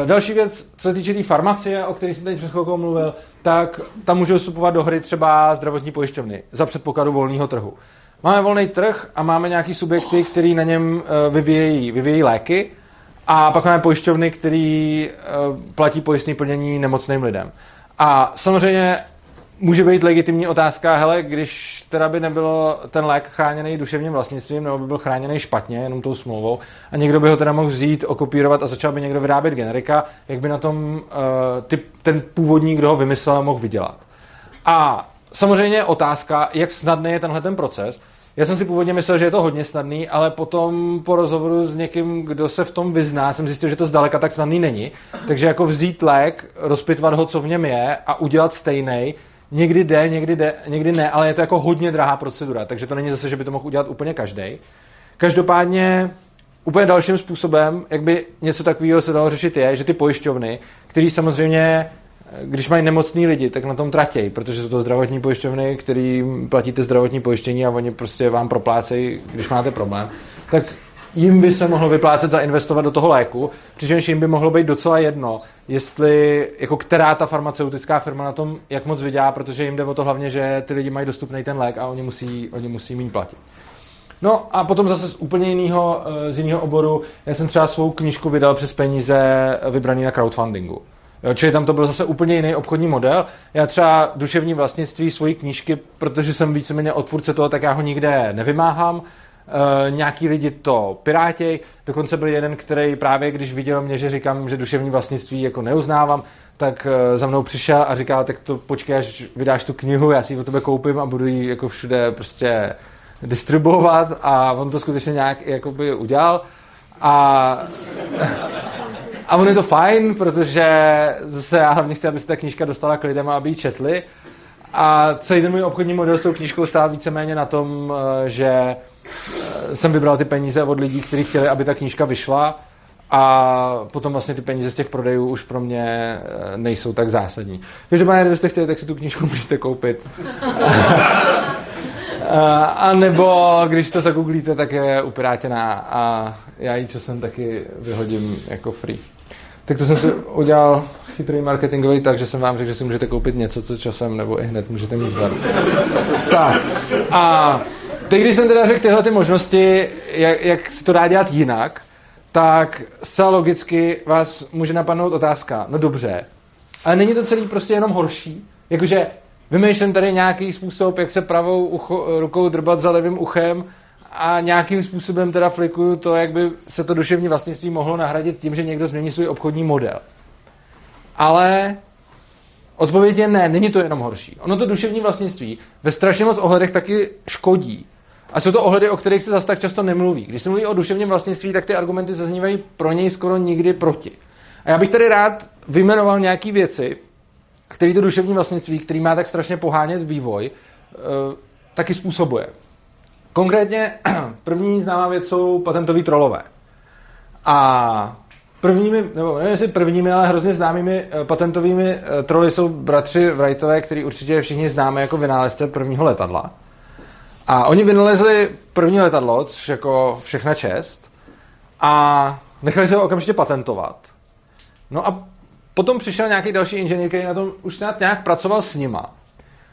E, další věc, co se týče té tý farmacie, o které jsem teď před chvilkou mluvil, tak tam můžou vstupovat do hry třeba zdravotní pojišťovny za předpokladu volného trhu. Máme volný trh a máme nějaký subjekty, který na něm e, vyvíjejí, vyvíjejí léky a pak máme pojišťovny, který uh, platí pojistné plnění nemocným lidem. A samozřejmě může být legitimní otázka, hele, když teda by nebylo ten lék chráněný duševním vlastnictvím, nebo by byl chráněný špatně, jenom tou smlouvou, a někdo by ho teda mohl vzít, okopírovat a začal by někdo vyrábět generika, jak by na tom uh, ty, ten původní, kdo ho vymyslel, mohl vydělat. A samozřejmě otázka, jak snadný je tenhle ten proces, já jsem si původně myslel, že je to hodně snadný, ale potom po rozhovoru s někým, kdo se v tom vyzná, jsem zjistil, že to zdaleka tak snadný není. Takže jako vzít lék, rozpitvat ho, co v něm je a udělat stejný, někdy jde, někdy, jde, někdy ne, ale je to jako hodně drahá procedura, takže to není zase, že by to mohl udělat úplně každý. Každopádně úplně dalším způsobem, jak by něco takového se dalo řešit, je, že ty pojišťovny, které samozřejmě když mají nemocní lidi, tak na tom tratějí, protože jsou to zdravotní pojišťovny, který platíte zdravotní pojištění a oni prostě vám proplácejí, když máte problém, tak jim by se mohlo vyplácet zainvestovat do toho léku, přičemž jim by mohlo být docela jedno, jestli, jako která ta farmaceutická firma na tom, jak moc vydělá, protože jim jde o to hlavně, že ty lidi mají dostupný ten lék a oni musí, oni musí méně platit. No a potom zase z úplně jiného, eh, z jiného oboru, já jsem třeba svou knížku vydal přes peníze vybraný na crowdfundingu. Jo, čili tam to byl zase úplně jiný obchodní model. Já třeba duševní vlastnictví svojí knížky, protože jsem víceméně odpůrce toho, tak já ho nikde nevymáhám. Uh, nějaký lidi to pirátěj, dokonce byl jeden, který právě, když viděl mě, že říkám, že duševní vlastnictví jako neuznávám, tak uh, za mnou přišel a říkal, tak to počkej, až vydáš tu knihu, já si ji o tebe koupím a budu ji jako všude prostě distribuovat a on to skutečně nějak jakoby udělal a a on je to fajn, protože zase já hlavně chci, aby se ta knížka dostala k lidem, aby ji četli. A celý ten můj obchodní model s tou knížkou stál víceméně na tom, eh, že eh, jsem vybral ty peníze od lidí, kteří chtěli, aby ta knížka vyšla a potom vlastně ty peníze z těch prodejů už pro mě eh, nejsou tak zásadní. Každopádně, kdybyste chtěli, tak si tu knížku <laughs> můžete koupit. <laughs> a nebo když to zagooglíte, tak je uprátěná a já ji časem taky vyhodím jako free. Tak to jsem si udělal chytrý marketingový tak, že jsem vám řekl, že si můžete koupit něco, co časem nebo i hned můžete mít zdarma. tak. A teď, když jsem teda řekl tyhle ty možnosti, jak, jak si to dá dělat jinak, tak zcela logicky vás může napadnout otázka, no dobře, ale není to celý prostě jenom horší? Jakože vymýšlím tady nějaký způsob, jak se pravou ucho, rukou drbat za levým uchem a nějakým způsobem teda flikuju to, jak by se to duševní vlastnictví mohlo nahradit tím, že někdo změní svůj obchodní model. Ale odpověď je ne, není to jenom horší. Ono to duševní vlastnictví ve strašně moc ohledech taky škodí. A jsou to ohledy, o kterých se zase tak často nemluví. Když se mluví o duševním vlastnictví, tak ty argumenty zaznívají pro něj skoro nikdy proti. A já bych tady rád vyjmenoval nějaké věci, které to duševní vlastnictví, který má tak strašně pohánět vývoj, eh, taky způsobuje. Konkrétně <clears throat> první známá věc jsou patentoví trolové. A prvními, nebo nevím jestli prvními, ale hrozně známými eh, patentovými eh, troly jsou bratři Wrightové, který určitě všichni známe jako vynálezce prvního letadla. A oni vynalezli první letadlo, což jako všechna čest, a nechali se ho okamžitě patentovat. No a potom přišel nějaký další inženýr, který na tom už snad nějak pracoval s nima.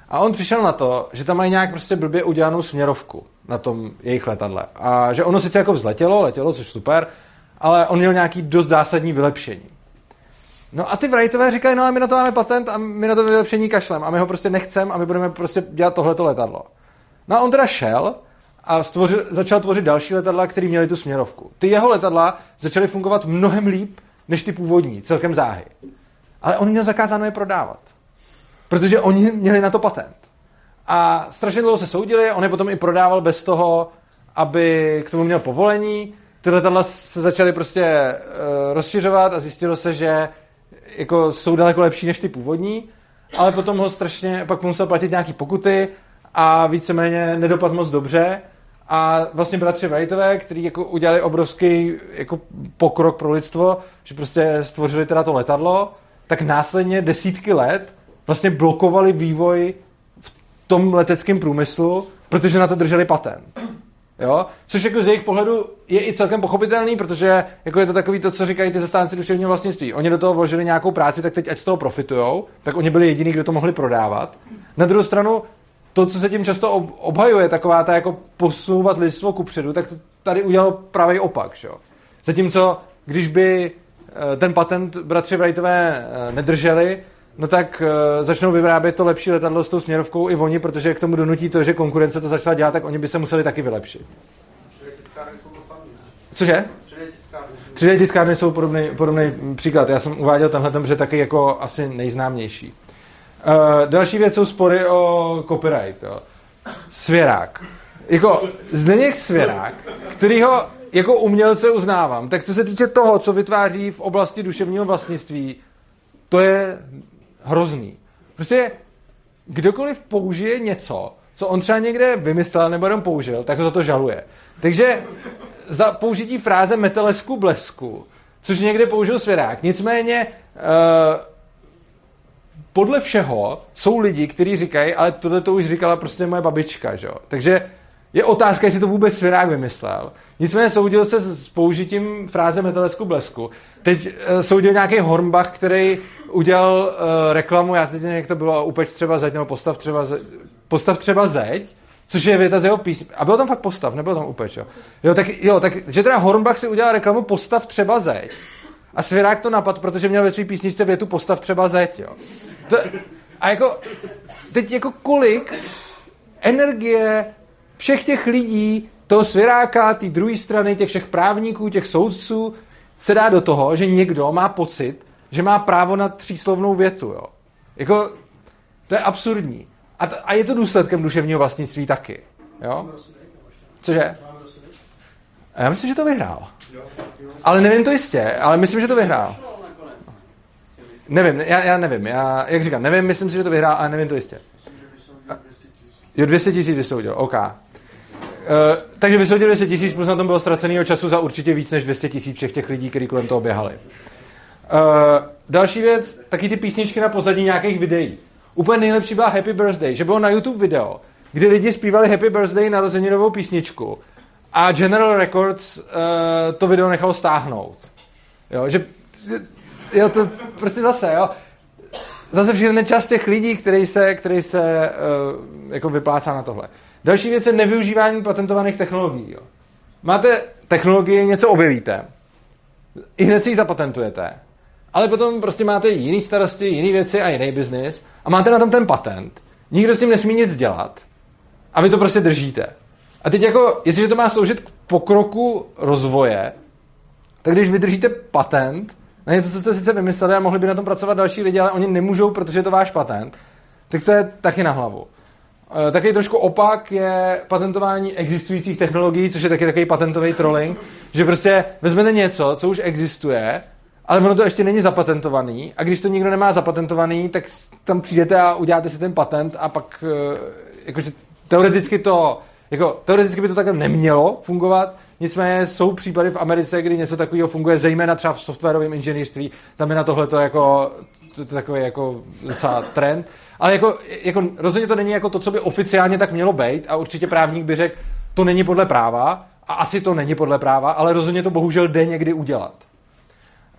A on přišel na to, že tam mají nějak prostě blbě udělanou směrovku na tom jejich letadle. A že ono sice jako vzletělo, letělo, což super, ale on měl nějaký dost zásadní vylepšení. No a ty Wrightové říkají, no ale my na to máme patent a my na to vylepšení kašlem a my ho prostě nechcem a my budeme prostě dělat tohleto letadlo. No a on teda šel a stvořil, začal tvořit další letadla, které měly tu směrovku. Ty jeho letadla začaly fungovat mnohem líp než ty původní, celkem záhy. Ale on měl zakázáno je prodávat. Protože oni měli na to patent. A strašně dlouho se soudili, on je potom i prodával bez toho, aby k tomu měl povolení. Ty letadla se začaly prostě uh, rozšiřovat a zjistilo se, že jako jsou daleko lepší než ty původní, ale potom ho strašně, pak musel platit nějaký pokuty a víceméně nedopad moc dobře. A vlastně bratři Wrightové, kteří jako udělali obrovský jako pokrok pro lidstvo, že prostě stvořili teda to letadlo, tak následně desítky let vlastně blokovali vývoj tom leteckém průmyslu, protože na to drželi patent. Jo? Což jako z jejich pohledu je i celkem pochopitelný, protože jako je to takový to, co říkají ty zastánci duševního vlastnictví. Oni do toho vložili nějakou práci, tak teď ať z toho profitujou, tak oni byli jediní, kdo to mohli prodávat. Na druhou stranu, to, co se tím často obhajuje, taková ta jako posouvat lidstvo kupředu, tak to tady udělalo pravý opak. Že? Zatímco, když by eh, ten patent bratři Wrightové eh, nedrželi, no tak uh, začnou vyrábět to lepší letadlo s tou směrovkou i oni, protože k tomu donutí to, že konkurence to začala dělat, tak oni by se museli taky vylepšit. Cože? 3D tiskárny jsou podobný, podobný příklad. Já jsem uváděl tenhle, ten, že taky jako asi nejznámější. Uh, další věc jsou spory o copyright. Jo. Svěrák. Jako Zdeněk Svěrák, kterýho jako umělce uznávám, tak co se týče toho, co vytváří v oblasti duševního vlastnictví, to je hrozný. Prostě kdokoliv použije něco, co on třeba někde vymyslel nebo jenom použil, tak ho za to žaluje. Takže za použití fráze metelesku blesku, což někde použil svěrák. Nicméně uh, podle všeho jsou lidi, kteří říkají, ale tohle to už říkala prostě moje babička, že? Takže je otázka, jestli to vůbec svěrák vymyslel. Nicméně soudil se s použitím fráze metalesku blesku. Teď uh, soudil nějaký Hornbach, který udělal uh, reklamu, já si nevím, jak to bylo, upeč třeba zeď, nebo postav třeba zeď, postav třeba zeď, což je věta z jeho písm. A bylo tam fakt postav, nebylo tam upeč, jo. Jo, tak, jo, tak, že teda Hornbach si udělal reklamu postav třeba zeď. A Svěrák to napad, protože měl ve své písničce větu postav třeba zeď, jo. To, a jako, teď jako kolik energie všech těch lidí, toho svěráka, té druhé strany, těch všech právníků, těch soudců, se dá do toho, že někdo má pocit, že má právo na tříslovnou větu. Jo. Jako, to je absurdní. A, t- a je to důsledkem duševního vlastnictví taky. Jo? Cože? Já myslím, že to vyhrál. Ale nevím to jistě, ale myslím, že to vyhrál. Nevím, já, já nevím, já, jak říkám, nevím, myslím si, že to vyhrál, ale nevím to jistě. Jo, 200 tisíc vysoudil, OK. Uh, takže vysoudil 200 tisíc, plus na tom bylo ztraceného času za určitě víc než 200 tisíc všech těch lidí, kteří kolem toho běhali. Uh, další věc, taky ty písničky na pozadí nějakých videí. Úplně nejlepší byla Happy Birthday, že bylo na YouTube video, kdy lidi zpívali Happy Birthday na rozeninovou písničku a General Records uh, to video nechalo stáhnout. Jo, že jo, to prostě zase, jo. Zase všechny čas těch lidí, který se, který se uh, jako vyplácá na tohle. Další věc je nevyužívání patentovaných technologií. Jo. Máte technologii, něco objevíte, i hned si ji zapatentujete, ale potom prostě máte jiný starosti, jiný věci a jiný biznis a máte na tom ten patent. Nikdo s tím nesmí nic dělat a vy to prostě držíte. A teď jako, jestliže to má sloužit k pokroku rozvoje, tak když vydržíte patent na něco, co jste sice vymysleli a mohli by na tom pracovat další lidi, ale oni nemůžou, protože je to váš patent, tak to je taky na hlavu. E, taky trošku opak je patentování existujících technologií, což je taky takový patentový trolling, že prostě vezmete něco, co už existuje, ale ono to ještě není zapatentovaný a když to nikdo nemá zapatentovaný, tak tam přijdete a uděláte si ten patent a pak e, jakože teoreticky to jako, teoreticky by to takhle nemělo fungovat, nicméně jsou případy v Americe, kdy něco takového funguje, zejména třeba v softwarovém inženýrství, tam je na tohle to jako to, to takový jako docela trend. Ale jako, jako, rozhodně to není jako to, co by oficiálně tak mělo být a určitě právník by řekl, to není podle práva a asi to není podle práva, ale rozhodně to bohužel jde někdy udělat.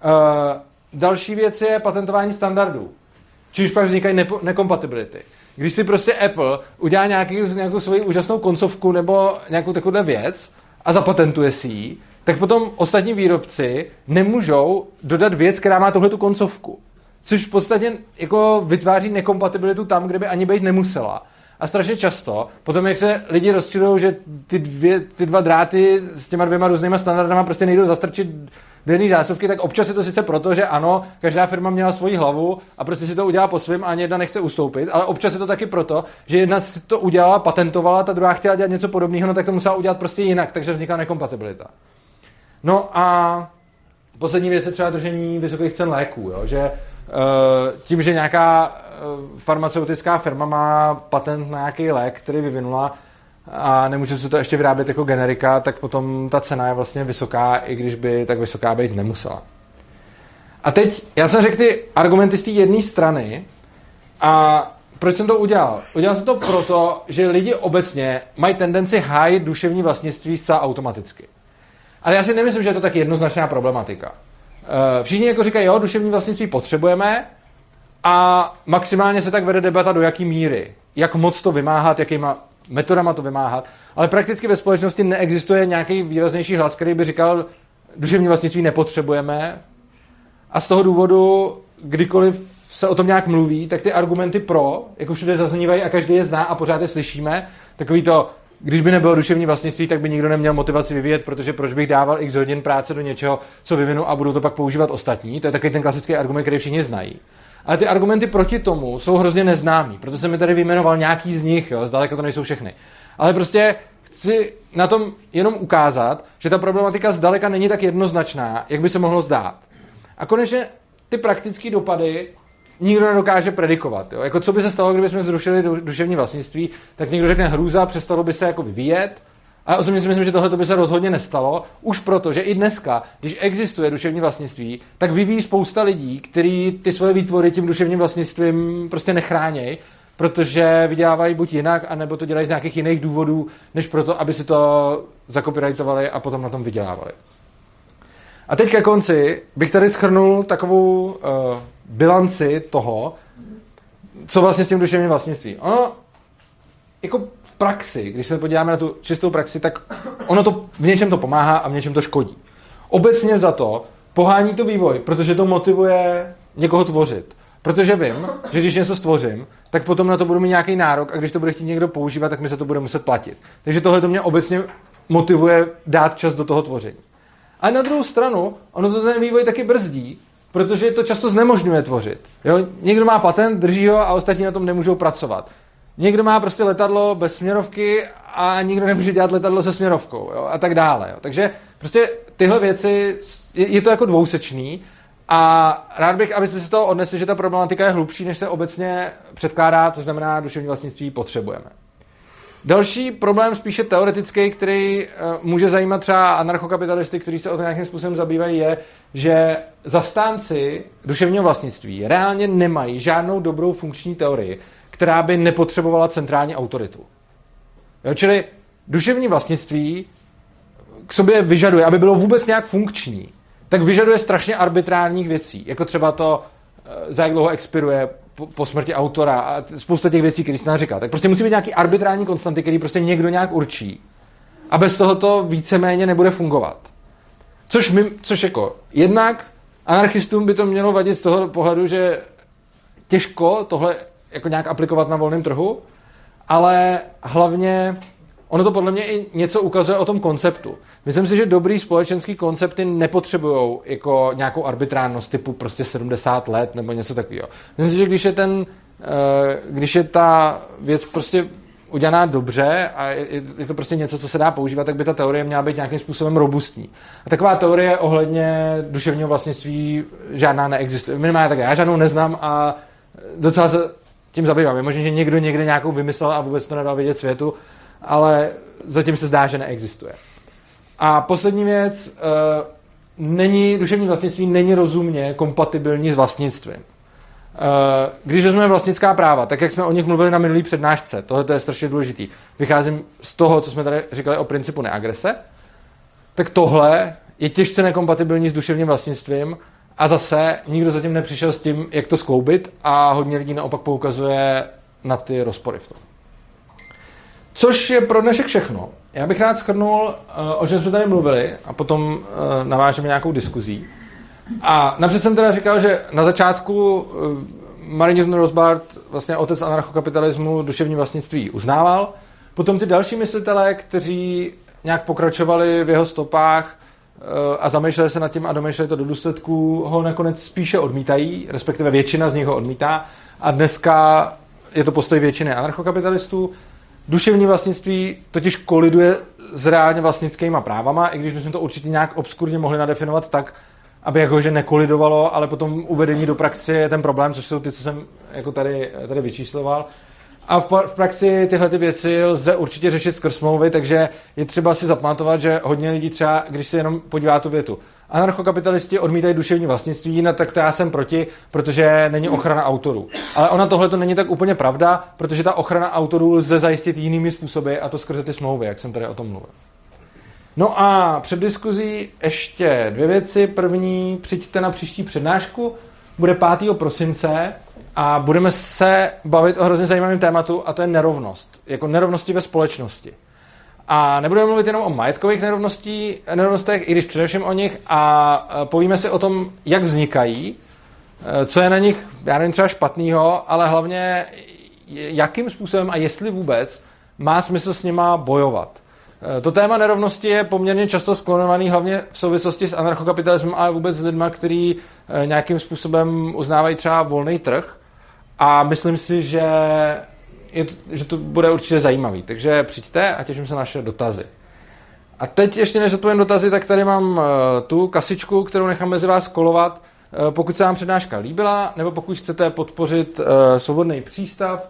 Uh, další věc je patentování standardů. Čímž pak vznikají nepo, nekompatibility. Když si prostě Apple udělá nějaký, nějakou svoji úžasnou koncovku nebo nějakou takovou věc a zapatentuje si ji, tak potom ostatní výrobci nemůžou dodat věc, která má tuhle tu koncovku. Což v podstatě jako vytváří nekompatibilitu tam, kde by ani být nemusela. A strašně často, potom jak se lidi rozčilují, že ty, dvě, ty dva dráty s těma dvěma různýma standardama prostě nejdou zastrčit do jedné zásuvky, tak občas je to sice proto, že ano, každá firma měla svoji hlavu a prostě si to udělá po svém a ani jedna nechce ustoupit, ale občas je to taky proto, že jedna si to udělala, patentovala, ta druhá chtěla dělat něco podobného, no tak to musela udělat prostě jinak, takže vznikla nekompatibilita. No a poslední věc je třeba držení vysokých cen léků, jo? že tím, že nějaká farmaceutická firma má patent na nějaký lék, který vyvinula a nemůže se to ještě vyrábět jako generika, tak potom ta cena je vlastně vysoká, i když by tak vysoká být nemusela. A teď, já jsem řekl ty argumenty z té jedné strany a proč jsem to udělal? Udělal jsem to proto, že lidi obecně mají tendenci hájit duševní vlastnictví zcela automaticky. Ale já si nemyslím, že je to tak jednoznačná problematika. Všichni jako říkají, jo, duševní vlastnictví potřebujeme a maximálně se tak vede debata do jaký míry. Jak moc to vymáhat, jakýma metodama to vymáhat. Ale prakticky ve společnosti neexistuje nějaký výraznější hlas, který by říkal, duševní vlastnictví nepotřebujeme. A z toho důvodu, kdykoliv se o tom nějak mluví, tak ty argumenty pro, jako všude zaznívají a každý je zná a pořád je slyšíme, takový to, když by nebylo duševní vlastnictví, tak by nikdo neměl motivaci vyvíjet, protože proč bych dával x hodin práce do něčeho, co vyvinu a budou to pak používat ostatní. To je takový ten klasický argument, který všichni znají. Ale ty argumenty proti tomu jsou hrozně neznámý, proto jsem mi tady vyjmenoval nějaký z nich, jo, zdaleka to nejsou všechny. Ale prostě chci na tom jenom ukázat, že ta problematika zdaleka není tak jednoznačná, jak by se mohlo zdát. A konečně ty praktické dopady nikdo nedokáže predikovat. Jo? Jako co by se stalo, kdybychom zrušili duševní vlastnictví, tak někdo řekne hrůza, přestalo by se jako vyvíjet, a osobně si myslím, že tohle by se rozhodně nestalo, už proto, že i dneska, když existuje duševní vlastnictví, tak vyvíjí spousta lidí, kteří ty svoje výtvory tím duševním vlastnictvím prostě nechránějí, protože vydělávají buď jinak, anebo to dělají z nějakých jiných důvodů, než proto, aby si to zakopyrightovali a potom na tom vydělávali. A teď ke konci bych tady schrnul takovou uh, bilanci toho, co vlastně s tím duševním vlastnictví. Ono, jako praxi, když se podíváme na tu čistou praxi, tak ono to v něčem to pomáhá a v něčem to škodí. Obecně za to pohání to vývoj, protože to motivuje někoho tvořit. Protože vím, že když něco stvořím, tak potom na to budu mít nějaký nárok a když to bude chtít někdo používat, tak mi se to bude muset platit. Takže tohle to mě obecně motivuje dát čas do toho tvoření. A na druhou stranu, ono to ten vývoj taky brzdí, protože to často znemožňuje tvořit. Jo? Někdo má patent, drží ho a ostatní na tom nemůžou pracovat. Někdo má prostě letadlo bez směrovky a nikdo nemůže dělat letadlo se směrovkou jo? a tak dále. Jo? Takže prostě tyhle věci, je, je to jako dvousečný a rád bych, abyste si to odnesli, že ta problematika je hlubší, než se obecně předkládá, což znamená, duševní vlastnictví potřebujeme. Další problém, spíše teoretický, který uh, může zajímat třeba anarchokapitalisty, kteří se o to nějakým způsobem zabývají, je, že zastánci duševního vlastnictví reálně nemají žádnou dobrou funkční teorii, která by nepotřebovala centrální autoritu. Jo, čili duševní vlastnictví k sobě vyžaduje, aby bylo vůbec nějak funkční, tak vyžaduje strašně arbitrárních věcí, jako třeba to, eh, za jak dlouho expiruje po, po smrti autora a spousta těch věcí, které jste nám říkal. Tak prostě musí být nějaký arbitrální konstanty, který prostě někdo nějak určí. A bez toho to víceméně nebude fungovat. Což, my, což jako, jednak anarchistům by to mělo vadit z toho pohledu, že těžko tohle jako nějak aplikovat na volném trhu, ale hlavně ono to podle mě i něco ukazuje o tom konceptu. Myslím si, že dobrý společenský koncepty nepotřebují jako nějakou arbitrárnost typu prostě 70 let nebo něco takového. Myslím si, že když je ten, eh, když je ta věc prostě udělaná dobře a je to prostě něco, co se dá používat, tak by ta teorie měla být nějakým způsobem robustní. A taková teorie ohledně duševního vlastnictví žádná neexistuje. Minimálně tak já žádnou neznám a docela se tím zabývám. Je možné, že někdo někde nějakou vymyslel a vůbec to nedal vědět světu, ale zatím se zdá, že neexistuje. A poslední věc, uh, není, duševní vlastnictví není rozumně kompatibilní s vlastnictvím. Uh, když vezmeme vlastnická práva, tak jak jsme o nich mluvili na minulý přednášce, tohle je strašně důležitý. Vycházím z toho, co jsme tady říkali o principu neagrese, tak tohle je těžce nekompatibilní s duševním vlastnictvím a zase nikdo zatím nepřišel s tím, jak to skloubit a hodně lidí naopak poukazuje na ty rozpory v tom. Což je pro dnešek všechno. Já bych rád schrnul, eh, o čem jsme tady mluvili a potom eh, navážeme nějakou diskuzí. A napřed jsem teda říkal, že na začátku eh, Marie Rosbart, vlastně otec anarchokapitalismu, duševní vlastnictví uznával. Potom ty další myslitelé, kteří nějak pokračovali v jeho stopách a zamýšleli se nad tím a domýšleli to do důsledků, ho nakonec spíše odmítají, respektive většina z nich ho odmítá. A dneska je to postoj většiny anarchokapitalistů. Duševní vlastnictví totiž koliduje s reálně vlastnickýma právama, i když bychom to určitě nějak obskurně mohli nadefinovat tak, aby jakože nekolidovalo, ale potom uvedení do praxe je ten problém, což jsou ty, co jsem jako tady, tady vyčísloval. A v, v praxi tyhle ty věci lze určitě řešit skrz smlouvy, takže je třeba si zapamatovat, že hodně lidí třeba, když se jenom podívá tu větu, anarchokapitalisti odmítají duševní vlastnictví, no tak to já jsem proti, protože není ochrana autorů. Ale ona tohle to není tak úplně pravda, protože ta ochrana autorů lze zajistit jinými způsoby a to skrze ty smlouvy, jak jsem tady o tom mluvil. No a před diskuzí ještě dvě věci. První, přijďte na příští přednášku, bude 5. prosince a budeme se bavit o hrozně zajímavém tématu a to je nerovnost. Jako nerovnosti ve společnosti. A nebudeme mluvit jenom o majetkových nerovností, nerovnostech, i když především o nich, a povíme si o tom, jak vznikají, e, co je na nich, já nevím, třeba špatného, ale hlavně jakým způsobem a jestli vůbec má smysl s nima bojovat. E, to téma nerovnosti je poměrně často sklonovaný hlavně v souvislosti s anarchokapitalismem, ale vůbec s lidmi, kteří e, nějakým způsobem uznávají třeba volný trh. A myslím si, že je, že to bude určitě zajímavý. Takže přijďte a těším se na naše dotazy. A teď ještě než odpovím dotazy, tak tady mám uh, tu kasičku, kterou nechám mezi vás kolovat. Uh, pokud se vám přednáška líbila, nebo pokud chcete podpořit uh, Svobodný přístav,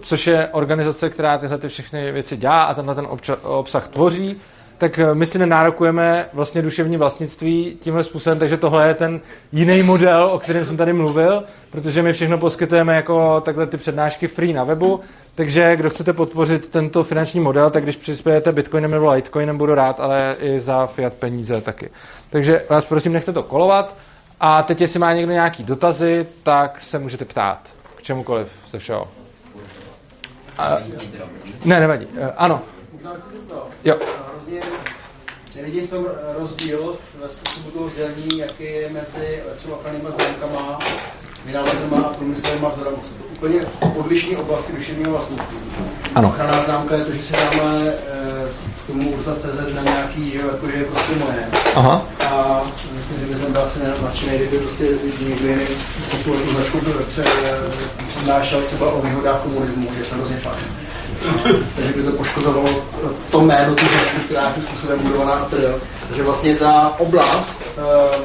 což je organizace, která tyhle ty všechny věci dělá a tenhle ten obča- obsah tvoří, tak my si nenárokujeme vlastně duševní vlastnictví tímhle způsobem, takže tohle je ten jiný model, o kterém jsem tady mluvil, protože my všechno poskytujeme jako takhle ty přednášky free na webu, takže kdo chcete podpořit tento finanční model, tak když přispějete Bitcoinem nebo Litecoinem, budu rád, ale i za fiat peníze taky. Takže vás prosím, nechte to kolovat a teď, jestli má někdo nějaký dotazy, tak se můžete ptát k čemukoliv ze všeho. A, ne, nevadí. Ano. Jo nevidím v tom rozdíl ve způsobu toho sdělení, jaký je mezi třeba ochrannýma známkama, vynálezema a průmyslovými vzorama. Jsou to úplně odlišné oblasti duševního vlastnictví. Ano. Ochranná známka je to, že si dáme k tomu CZ na nějaký, že, jako, že je prostě moje. Aha. A myslím, že by jsem byl asi nadšený, kdyby prostě někdo jiný tu značku přednášel třeba o výhodách komunismu, že jsem hrozně fajn. <laughs> Takže by to poškozovalo to jméno, tu značku, která je tím způsobem budovaná a Takže vlastně ta oblast uh,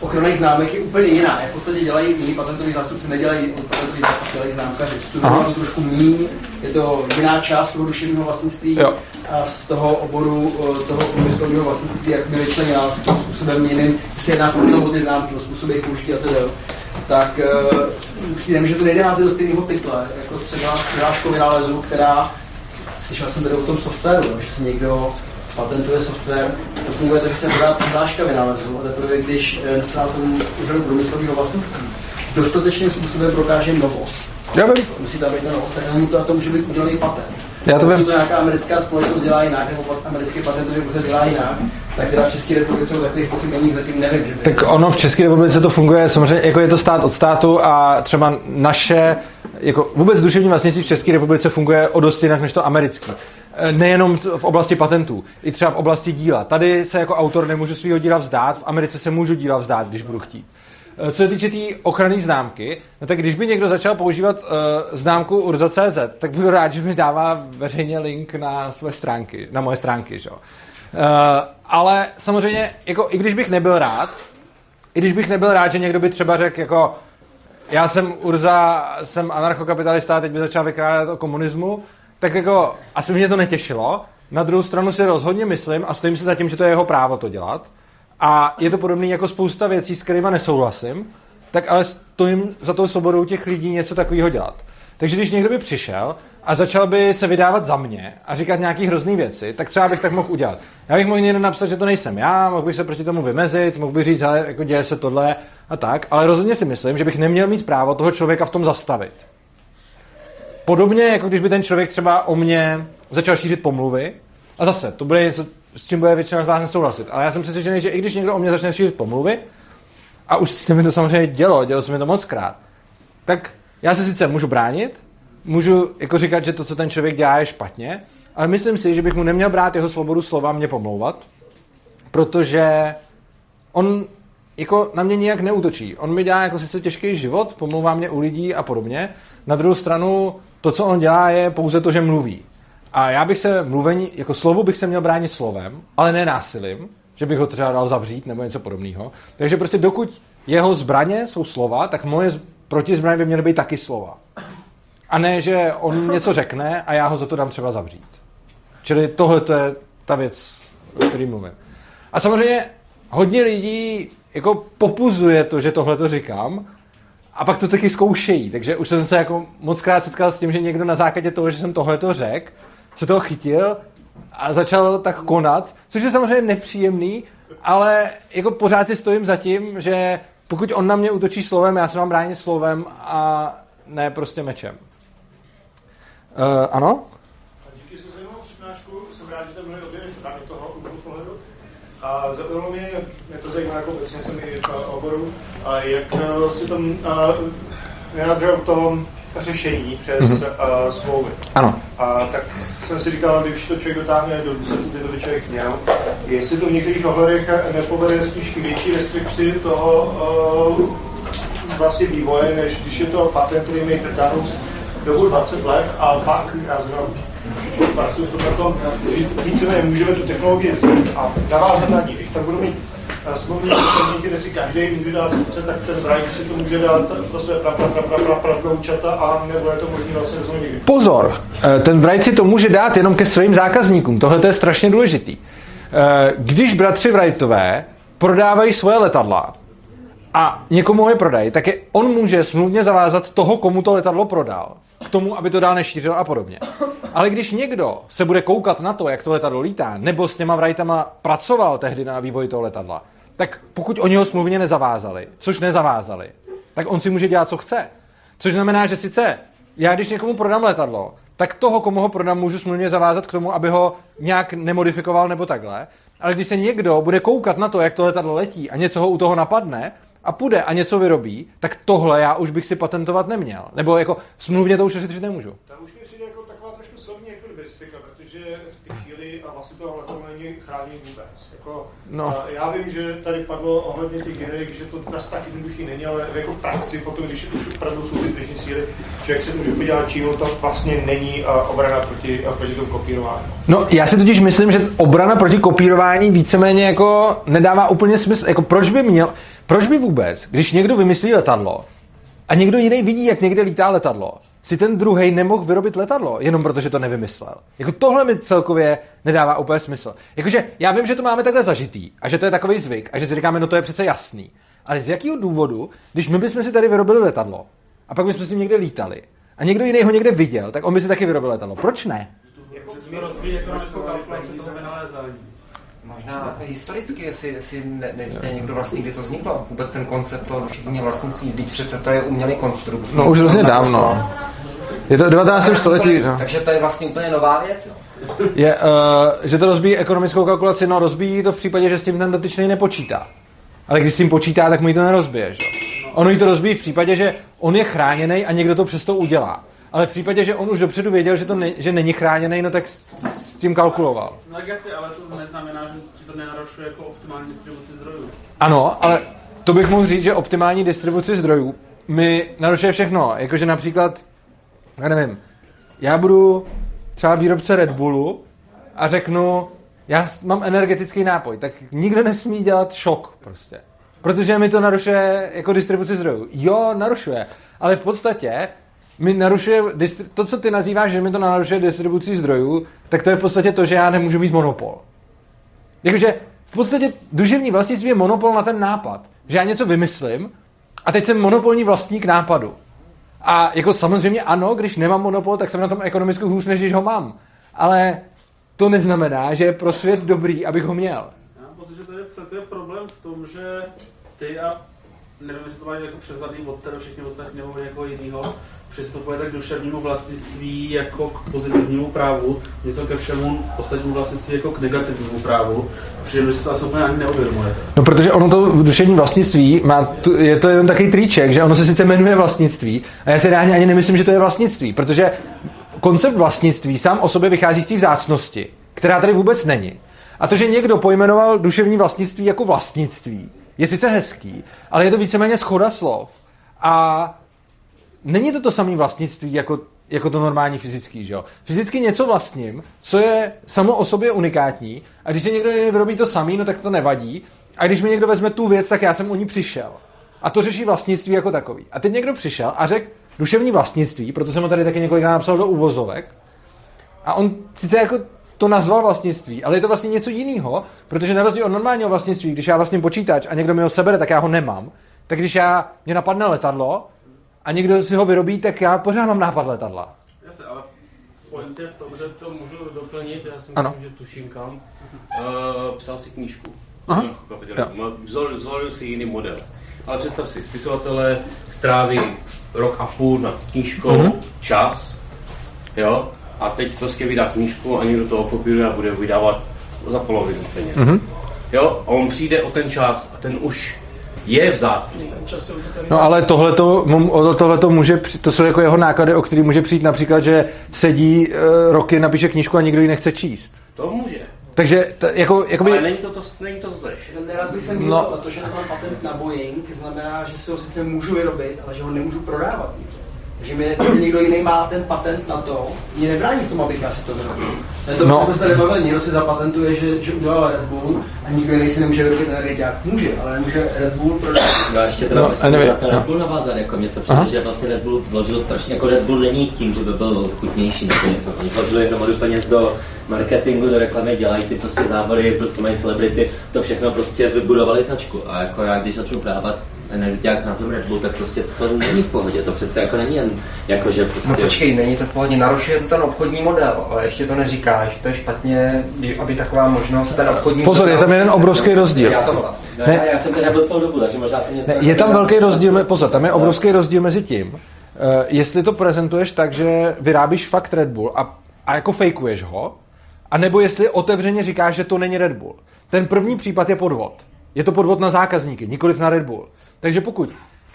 ochranných známek je úplně jiná. Jak v podstatě dělají jiní patentoví zástupci, nedělají patentoví zástupci, dělají známkaři. Studují to trošku méně, je to jiná část toho duševního vlastnictví jo. a z toho oboru eh, toho průmyslového vlastnictví, jak byly vyčleněná způsobem jiným, se jedná o ty známky, o způsoby jejich použití a tedy tak uh, přijde mi, že to nejde házet do stejného pytle, jako třeba přirážkou vynálezu, která, slyšel jsem tady o tom softwaru, že si někdo patentuje software, to funguje tak, že se podá přihláška vynálezu a teprve když eh, se na tom úřadu průmyslového vlastnictví dostatečným způsobem prokáže novost, já vím. musí tam být ta novost, tak není to, a to může být udělaný patent. Já to vím. to nějaká americká společnost dělá jinak, nebo americký patentový úřad dělá jinak, tak teda v České republice o takových pochybeních zatím nevím. Že by... Tak ono v České republice to funguje samozřejmě, jako je to stát od státu a třeba naše, jako vůbec duševní vlastnictví v České republice funguje o dost jinak než to americký e, nejenom v oblasti patentů, i třeba v oblasti díla. Tady se jako autor nemůžu svého díla vzdát, v Americe se můžu díla vzdát, když budu chtít. E, co se týče té tý ochranné známky, no tak když by někdo začal používat uh, známku urza.cz, tak budu rád, že mi dává veřejně link na své stránky, na moje stránky, že? Uh, ale samozřejmě, jako i když bych nebyl rád, i když bych nebyl rád, že někdo by třeba řekl, jako já jsem Urza, jsem anarchokapitalista, teď by začal vykrádat o komunismu, tak jako asi mě to netěšilo. Na druhou stranu si rozhodně myslím a stojím si za tím, že to je jeho právo to dělat. A je to podobné jako spousta věcí, s kterými nesouhlasím, tak ale stojím za tou svobodou těch lidí něco takového dělat. Takže když někdo by přišel a začal by se vydávat za mě a říkat nějaký hrozný věci, tak třeba bych tak mohl udělat. Já bych mohl někdo napsat, že to nejsem já, mohl bych se proti tomu vymezit, mohl bych říct, hele, jako děje se tohle a tak, ale rozhodně si myslím, že bych neměl mít právo toho člověka v tom zastavit. Podobně, jako když by ten člověk třeba o mě začal šířit pomluvy, a zase, to bude něco, s čím bude většina z vás nesouhlasit, ale já jsem přesvědčený, že i když někdo o mě začne šířit pomluvy, a už se mi to samozřejmě dělo, dělo se mi to moc krát, tak já se sice můžu bránit, můžu jako říkat, že to, co ten člověk dělá, je špatně, ale myslím si, že bych mu neměl brát jeho svobodu slova mě pomlouvat, protože on jako na mě nijak neútočí. On mi dělá jako sice těžký život, pomlouvá mě u lidí a podobně. Na druhou stranu, to, co on dělá, je pouze to, že mluví. A já bych se mluvení, jako slovu bych se měl bránit slovem, ale ne násilím, že bych ho třeba dal zavřít nebo něco podobného. Takže prostě dokud jeho zbraně jsou slova, tak moje protizbraně by měly být taky slova. A ne, že on něco řekne a já ho za to dám třeba zavřít. Čili tohle to je ta věc, o které mluvím. A samozřejmě hodně lidí jako popuzuje to, že tohle to říkám, a pak to taky zkoušejí. Takže už jsem se jako moc krát setkal s tím, že někdo na základě toho, že jsem tohle to řekl, se toho chytil a začal tak konat, což je samozřejmě nepříjemný, ale jako pořád si stojím za tím, že pokud on na mě útočí slovem, já se mám bránit slovem a ne prostě mečem. Uh, ano? Díky za zajímavou přednášku, jsem rád, že tam byly obě strany toho úhlu pohledu. A zaujalo mě, mě to zajímá jako obecně jsem i v oboru, a jak eh, si tam vyjádřil v tom řešení přes mm-hmm. uh, smlouvy. Ano. A tak jsem si říkal, když to člověk dotáhne do důsledku, že to by člověk měl, jestli to v některých ohledech nepovede spíš k větší restrikci toho uh, vlastně vývoje, než když je to patent, který mi dotáhnout dobu 20 let a pak, já zrovna pracuji v tom, že více můžeme tu technologii a navázat na ní. Když tam budu mít smluvní pracovníky, kde si každý může dát co tak ten Brian si to může dát pro své pravdoučata a nebo je to možný vlastně nikdy. Pozor, eh, ten Wright si to může dát jenom ke svým zákazníkům. Tohle je strašně důležitý. Eh, když bratři Wrightové prodávají svoje letadla a někomu je prodají, tak je, on může smluvně zavázat toho, komu to letadlo prodal, k tomu, aby to dál nešířil a podobně. Ale když někdo se bude koukat na to, jak to letadlo lítá, nebo s těma Wrightama pracoval tehdy na vývoji toho letadla, tak pokud oni ho smluvně nezavázali, což nezavázali, tak on si může dělat, co chce. Což znamená, že sice já, když někomu prodám letadlo, tak toho, komu ho prodám, můžu smluvně zavázat k tomu, aby ho nějak nemodifikoval nebo takhle. Ale když se někdo bude koukat na to, jak to letadlo letí a něco ho u toho napadne a půjde a něco vyrobí, tak tohle já už bych si patentovat neměl. Nebo jako smluvně to už řešit nemůžu. Tam už mi přijde jako taková trošku slovní ekvilibristika, protože že v té chvíli a vlastně to letadlo není chráněný vůbec. Jako, No. Já vím, že tady padlo ohledně těch generik, že to zase tak jednoduchý není, ale jako v praxi, potom, když už opravdu jsou ty tržní síly, člověk se může podívat Čínu, to vlastně není obrana proti, proti tomu kopírování. No, já si totiž myslím, že obrana proti kopírování víceméně jako nedává úplně smysl. Jako proč by měl, proč by vůbec, když někdo vymyslí letadlo a někdo jiný vidí, jak někde lítá letadlo, si ten druhý nemohl vyrobit letadlo, jenom protože to nevymyslel. Jako tohle mi celkově nedává úplně smysl. Jakože já vím, že to máme takhle zažitý a že to je takový zvyk a že si říkáme, no to je přece jasný. Ale z jakého důvodu, když my bychom si tady vyrobili letadlo a pak bychom s ním někde lítali a někdo jiný ho někde viděl, tak on by si taky vyrobil letadlo. Proč ne? To Možná historicky, jestli, jestli ne, nevíte někdo vlastně, kdy to vzniklo. Vůbec ten koncept toho duševního vlastnictví, teď přece to je umělý konstrukt. No už hrozně dávno. Je to 19. století. No. Takže to je vlastně úplně nová věc, jo. Je, uh, že to rozbíjí ekonomickou kalkulaci, no rozbíjí to v případě, že s tím ten dotyčný nepočítá. Ale když s tím počítá, tak mu ji to nerozbije, že? Ono jí to rozbíjí v případě, že on je chráněný a někdo to přesto udělá. Ale v případě, že on už dopředu věděl, že, to ne, že není chráněný, no tak tím kalkuloval. No tak jasně, ale to neznamená, že ti to nenarušuje jako optimální distribuci zdrojů. Ano, ale to bych mohl říct, že optimální distribuci zdrojů mi narušuje všechno. Jakože například, já nevím, já budu třeba výrobce Red Bullu a řeknu, já mám energetický nápoj, tak nikdo nesmí dělat šok prostě. Protože mi to narušuje jako distribuci zdrojů. Jo, narušuje, ale v podstatě mi narušuje, to, co ty nazýváš, že mi to narušuje distribuci zdrojů, tak to je v podstatě to, že já nemůžu mít monopol. Jakože v podstatě duševní vlastnictví je monopol na ten nápad. Že já něco vymyslím a teď jsem monopolní vlastník nápadu. A jako samozřejmě ano, když nemám monopol, tak jsem na tom ekonomicky hůř, než když ho mám. Ale to neznamená, že je pro svět dobrý, abych ho měl. Já mám pocit, že tady je problém v tom, že ty a nevím, jestli to mají jako převzatý od teda všichni ostatní nebo někoho jiného, přistupujete k duševnímu vlastnictví jako k pozitivnímu právu, něco ke všemu ostatnímu vlastnictví jako k negativnímu právu, protože si to asi úplně ani neuvědomujete. No protože ono to duševní vlastnictví má, tu, je to jenom takový triček, že ono se sice jmenuje vlastnictví a já si reálně ani nemyslím, že to je vlastnictví, protože koncept vlastnictví sám o sobě vychází z té vzácnosti, která tady vůbec není. A to, že někdo pojmenoval duševní vlastnictví jako vlastnictví, je sice hezký, ale je to víceméně schoda slov. A není to to samé vlastnictví jako, jako to normální fyzický, že jo? Fyzicky něco vlastním, co je samo o sobě unikátní a když si někdo jiný vyrobí to samý, no tak to nevadí. A když mi někdo vezme tu věc, tak já jsem o ní přišel. A to řeší vlastnictví jako takový. A teď někdo přišel a řekl duševní vlastnictví, proto jsem ho tady taky několikrát napsal do úvozovek. A on sice jako to nazval vlastnictví, ale je to vlastně něco jiného, protože na rozdíl od normálního vlastnictví, když já vlastně počítač a někdo mi ho sebere, tak já ho nemám. Tak když já, mě napadne letadlo a někdo si ho vyrobí, tak já pořád mám nápad letadla. Jasně, ale point je v tom, že to můžu doplnit, já si Ano. myslím, že tuším kam. Uh, psal si knížku. Aha. Jako zvolil si jiný model. Ale představ si, spisovatele stráví rok a půl nad knížkou Mhm. čas, jo, a teď prostě vydá knížku a někdo to okopíruje a bude vydávat za polovinu peněz. Mhm. Jo, a on přijde o ten čas a ten už je vzácný. No ale tohleto, tohleto může, to jsou jako jeho náklady, o který může přijít například, že sedí e, roky, napíše knížku a nikdo ji nechce číst. To může. Takže t, jako, jakoby, Ale není to, to, není to totež. Nerad bych jsem No. no. to, že nemám patent na Boeing, znamená, že si ho sice můžu vyrobit, ale že ho nemůžu prodávat. Takže mi že někdo jiný má ten patent na to, mě nebrání v tom, abych já si to vyrobil. To, je to No. no. jsme se tady bavili, někdo si zapatentuje, že, že udělal Red Bull a nikdo jiný si nemůže vyrobit energetiák. Může, ale nemůže Red Bull prodávat. Já ještě teda No, no, myslím, anyway, že na ten no. Red Bull navázat, jako mě to přijde, že vlastně Red Bull vložil strašně, jako Red Bull není tím, že by byl chutnější nebo něco. Oni vložili hromadu peněz do marketingu, do reklamy, dělají ty prostě závody, prostě mají celebrity, to všechno prostě vybudovali značku. A jako já, když začnu právat energetiák s názvem Red Bull, tak prostě to není v pohodě, to přece jako není jen jako, že prostě... No počkej, není to v pohodě, narušuje to ten obchodní model, ale ještě to neříká, že to je špatně, že- aby taková možnost, ten obchodní Pozor, model je tam jeden obrovský rozdíl. Já to No, Ne. já, jsem teda byl celou dobu, takže možná jsem něco... Ne, je tam velký rozdíl, me- pozor, tam je obrovský rozdíl mezi tím, uh, jestli to prezentuješ tak, že vyrábíš fakt Red Bull a, a jako fejkuješ ho, a nebo jestli otevřeně říkáš, že to není Red Bull. Ten první případ je podvod. Je to podvod na zákazníky, nikoliv na Red Bull. Takže pokud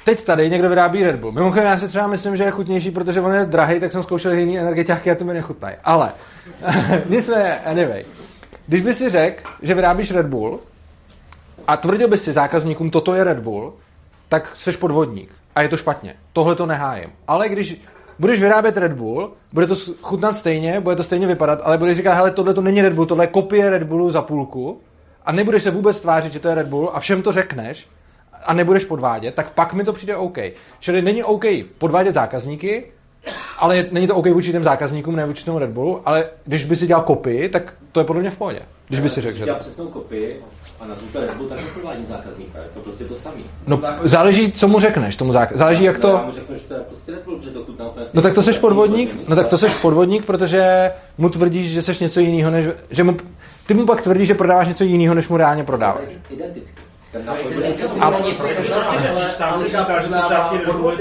teď tady někdo vyrábí Red Bull. Mimochodem já si třeba myslím, že je chutnější, protože on je drahý, tak jsem zkoušel jiný energetiáky a ty mi nechutnají. Ale <laughs> nicméně, anyway. Když by si řekl, že vyrábíš Red Bull a tvrdil bys si zákazníkům, toto je Red Bull, tak jsi podvodník. A je to špatně. Tohle to nehájím. Ale když budeš vyrábět Red Bull, bude to chutnat stejně, bude to stejně vypadat, ale budeš říkat, hele, tohle to není Red Bull, tohle je kopie Red Bullu za půlku a nebudeš se vůbec tvářit, že to je Red Bull a všem to řekneš a nebudeš podvádět, tak pak mi to přijde OK. Čili není OK podvádět zákazníky, ale je, není to OK vůči těm zákazníkům, ne vůči tomu Red Bullu, ale když by si dělal kopii, tak to je podle mě v pohodě. Když by si řekl, že... Já přesnou kopii a nazvu to Red Bull, tak neprovádím zákazníka. Je to prostě to samý. No, záleží, co mu řekneš tomu zákazníku. Záleží, jak No, já to... mu řeknu, že to je prostě Red Bull, že to chutná úplně No tak to stejně. seš podvodník, no tak to seš podvodník, protože mu tvrdíš, že seš něco jiného, než, že mu, ty mu pak tvrdíš, že prodáváš něco jiného, než mu reálně prodáváš. Identicky. Ten No, nápoj bude a- je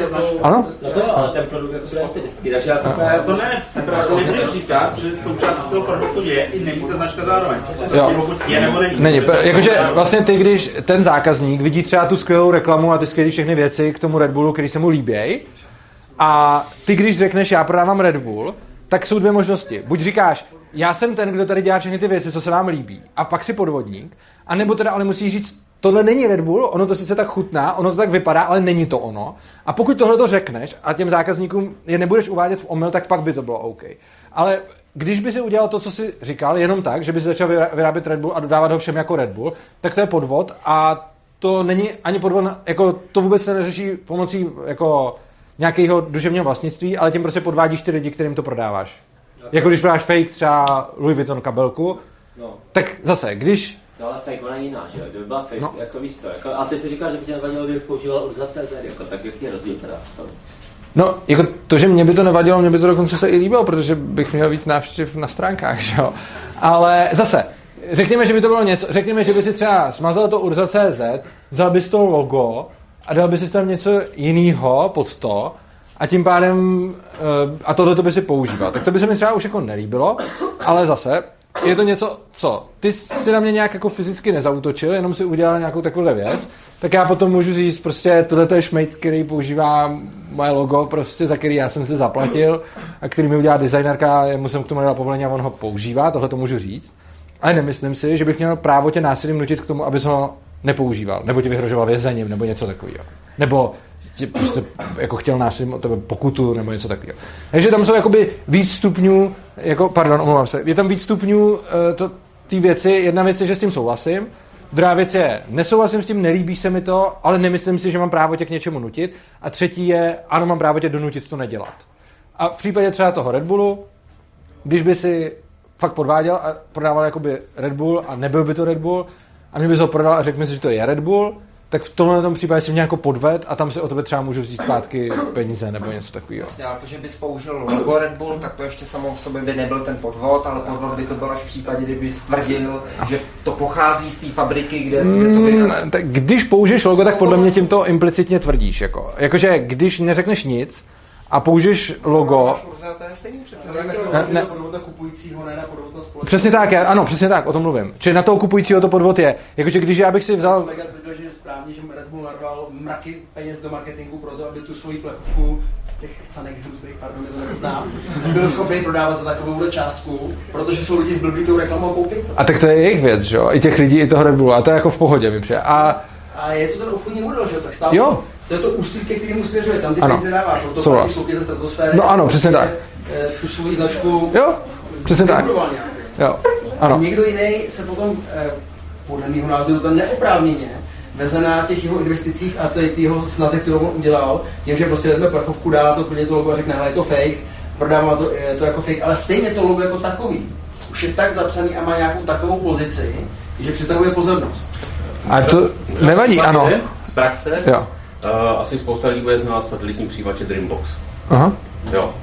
to. Ano? No to, ale ten produkt bude identický, takže já jsem Ale to ne, to nemůžeš říkat, že součástí toho produktu je i není ta značka zároveň. Jo. Je nebo není. Není, jakože vlastně ty, když ten zákazník vidí třeba tu skvělou reklamu a ty skvělé všechny věci k tomu Red Bullu, který se mu líbějí, a ty, když řekneš, já prodávám Red Bull, tak jsou dvě možnosti. Buď říkáš, já jsem ten, kdo tady dělá všechny ty věci, co se vám líbí, a pak si podvodník, a nebo teda ale musíš říct, tohle není Red Bull, ono to sice tak chutná, ono to tak vypadá, ale není to ono. A pokud tohle to řekneš a těm zákazníkům je nebudeš uvádět v omyl, tak pak by to bylo OK. Ale když by si udělal to, co si říkal, jenom tak, že by si začal vyrá- vyrábět Red Bull a dodávat ho všem jako Red Bull, tak to je podvod a to není ani podvod, jako to vůbec se neřeší pomocí jako nějakého duševního vlastnictví, ale tím prostě podvádíš ty lidi, kterým to prodáváš. Jako když prodáš fake třeba Louis Vuitton kabelku, No, tak zase, když no ale fake, ona jiná, že jo? Kdyby byla fake, No. jako víš co, jako, a ty si říkáš, že by tě nevadilo, kdybych používal Urza CZ, jako, tak jaký je rozdíl teda? No, jako to, že mě by to nevadilo, mě by to dokonce se i líbilo, protože bych měl víc návštěv na stránkách, že jo. Ale zase, řekněme, že by to bylo něco, řekněme, že by si třeba smazal to Urza.cz, vzal bys to logo a dal by si tam něco jiného pod to a tím pádem, eh, a tohle to by si používal. Tak to by se mi třeba už jako nelíbilo, ale zase, je to něco, co? Ty si na mě nějak jako fyzicky nezautočil, jenom si udělal nějakou takovou věc, tak já potom můžu říct prostě, tohle to je šmejt, který používá moje logo, prostě, za který já jsem si zaplatil a který mi udělá designerka, já mu jsem k tomu nedal povolení a on ho používá, tohle to můžu říct. Ale nemyslím si, že bych měl právo tě násilím nutit k tomu, abys ho nepoužíval, nebo ti vyhrožoval vězením, nebo něco takového. Nebo ti prostě jako chtěl násilím od tebe pokutu, nebo něco takového. Takže tam jsou jakoby víc stupňů, jako, pardon, omlouvám se, je tam víc stupňů eh, to, ty věci. Jedna věc je, že s tím souhlasím, Druhá věc je, nesouhlasím s tím, nelíbí se mi to, ale nemyslím si, že mám právo tě k něčemu nutit. A třetí je, ano, mám právo tě donutit to nedělat. A v případě třeba toho Red Bullu, když by si fakt podváděl a prodával jakoby Red Bull a nebyl by to Red Bull a mě bys ho prodal a řekl mi si, že to je Red Bull, tak v tomhle tom případě si mě jako podved a tam si o tebe třeba můžu vzít zpátky peníze nebo něco takového. Vlastně, ale to, že bys použil logo Red Bull, tak to ještě samo v sobě by nebyl ten podvod, ale podvod by to byl až v případě, kdyby stvrdil, že to pochází z té fabriky, kde, kde to Mm, vyrábí. tak když použiješ logo, tak podle mě tím to implicitně tvrdíš. Jako. Jakože když neřekneš nic a použiješ logo, Máš Urza, to je stejný přece. Bavíme se o Ne, přesně tak, já, ano, přesně tak, o tom mluvím. Čili na toho kupujícího to podvod je. Jakože když já bych si vzal Kolega tvrdil, že je správně, že Red Bull narval mraky peněz do marketingu pro to, aby tu svoji plechovku těch canek hnusných, pardon, je to nechutná, byl schopný prodávat za takovou částku, protože jsou lidi zblblí tou reklamou to. A tak to je jejich věc, že jo? I těch lidí, i toho Red Bullu. A to je jako v pohodě, mi přijde. A A je to ten obchodní model, že jo? Tak stále Jo. To je to úsilí, ke kterému směřuje. Tam ty Ano. peníze dává, proto platí skoky ze stratosféry. No ano, přesně tak. Eh, Tu svoji značku jo, přesně tak. Jo, A ano. někdo jiný se potom, eh, podle mého názoru, to neoprávněně veze na těch jeho investicích a té té jeho snaze, kterou on udělal, tím, že prostě vezme prchovku, dá to plně to logo a řekne, hele, je to fake, prodává to, je to jako fake, ale stejně to logo jako takový už je tak zapsaný a má nějakou takovou pozici, že přitahuje pozornost. A to nevadí, ano. Z praxe. Jo. Uh, asi spousta lidí bude znát satelitní přijímače Dreambox. Aha. Jo.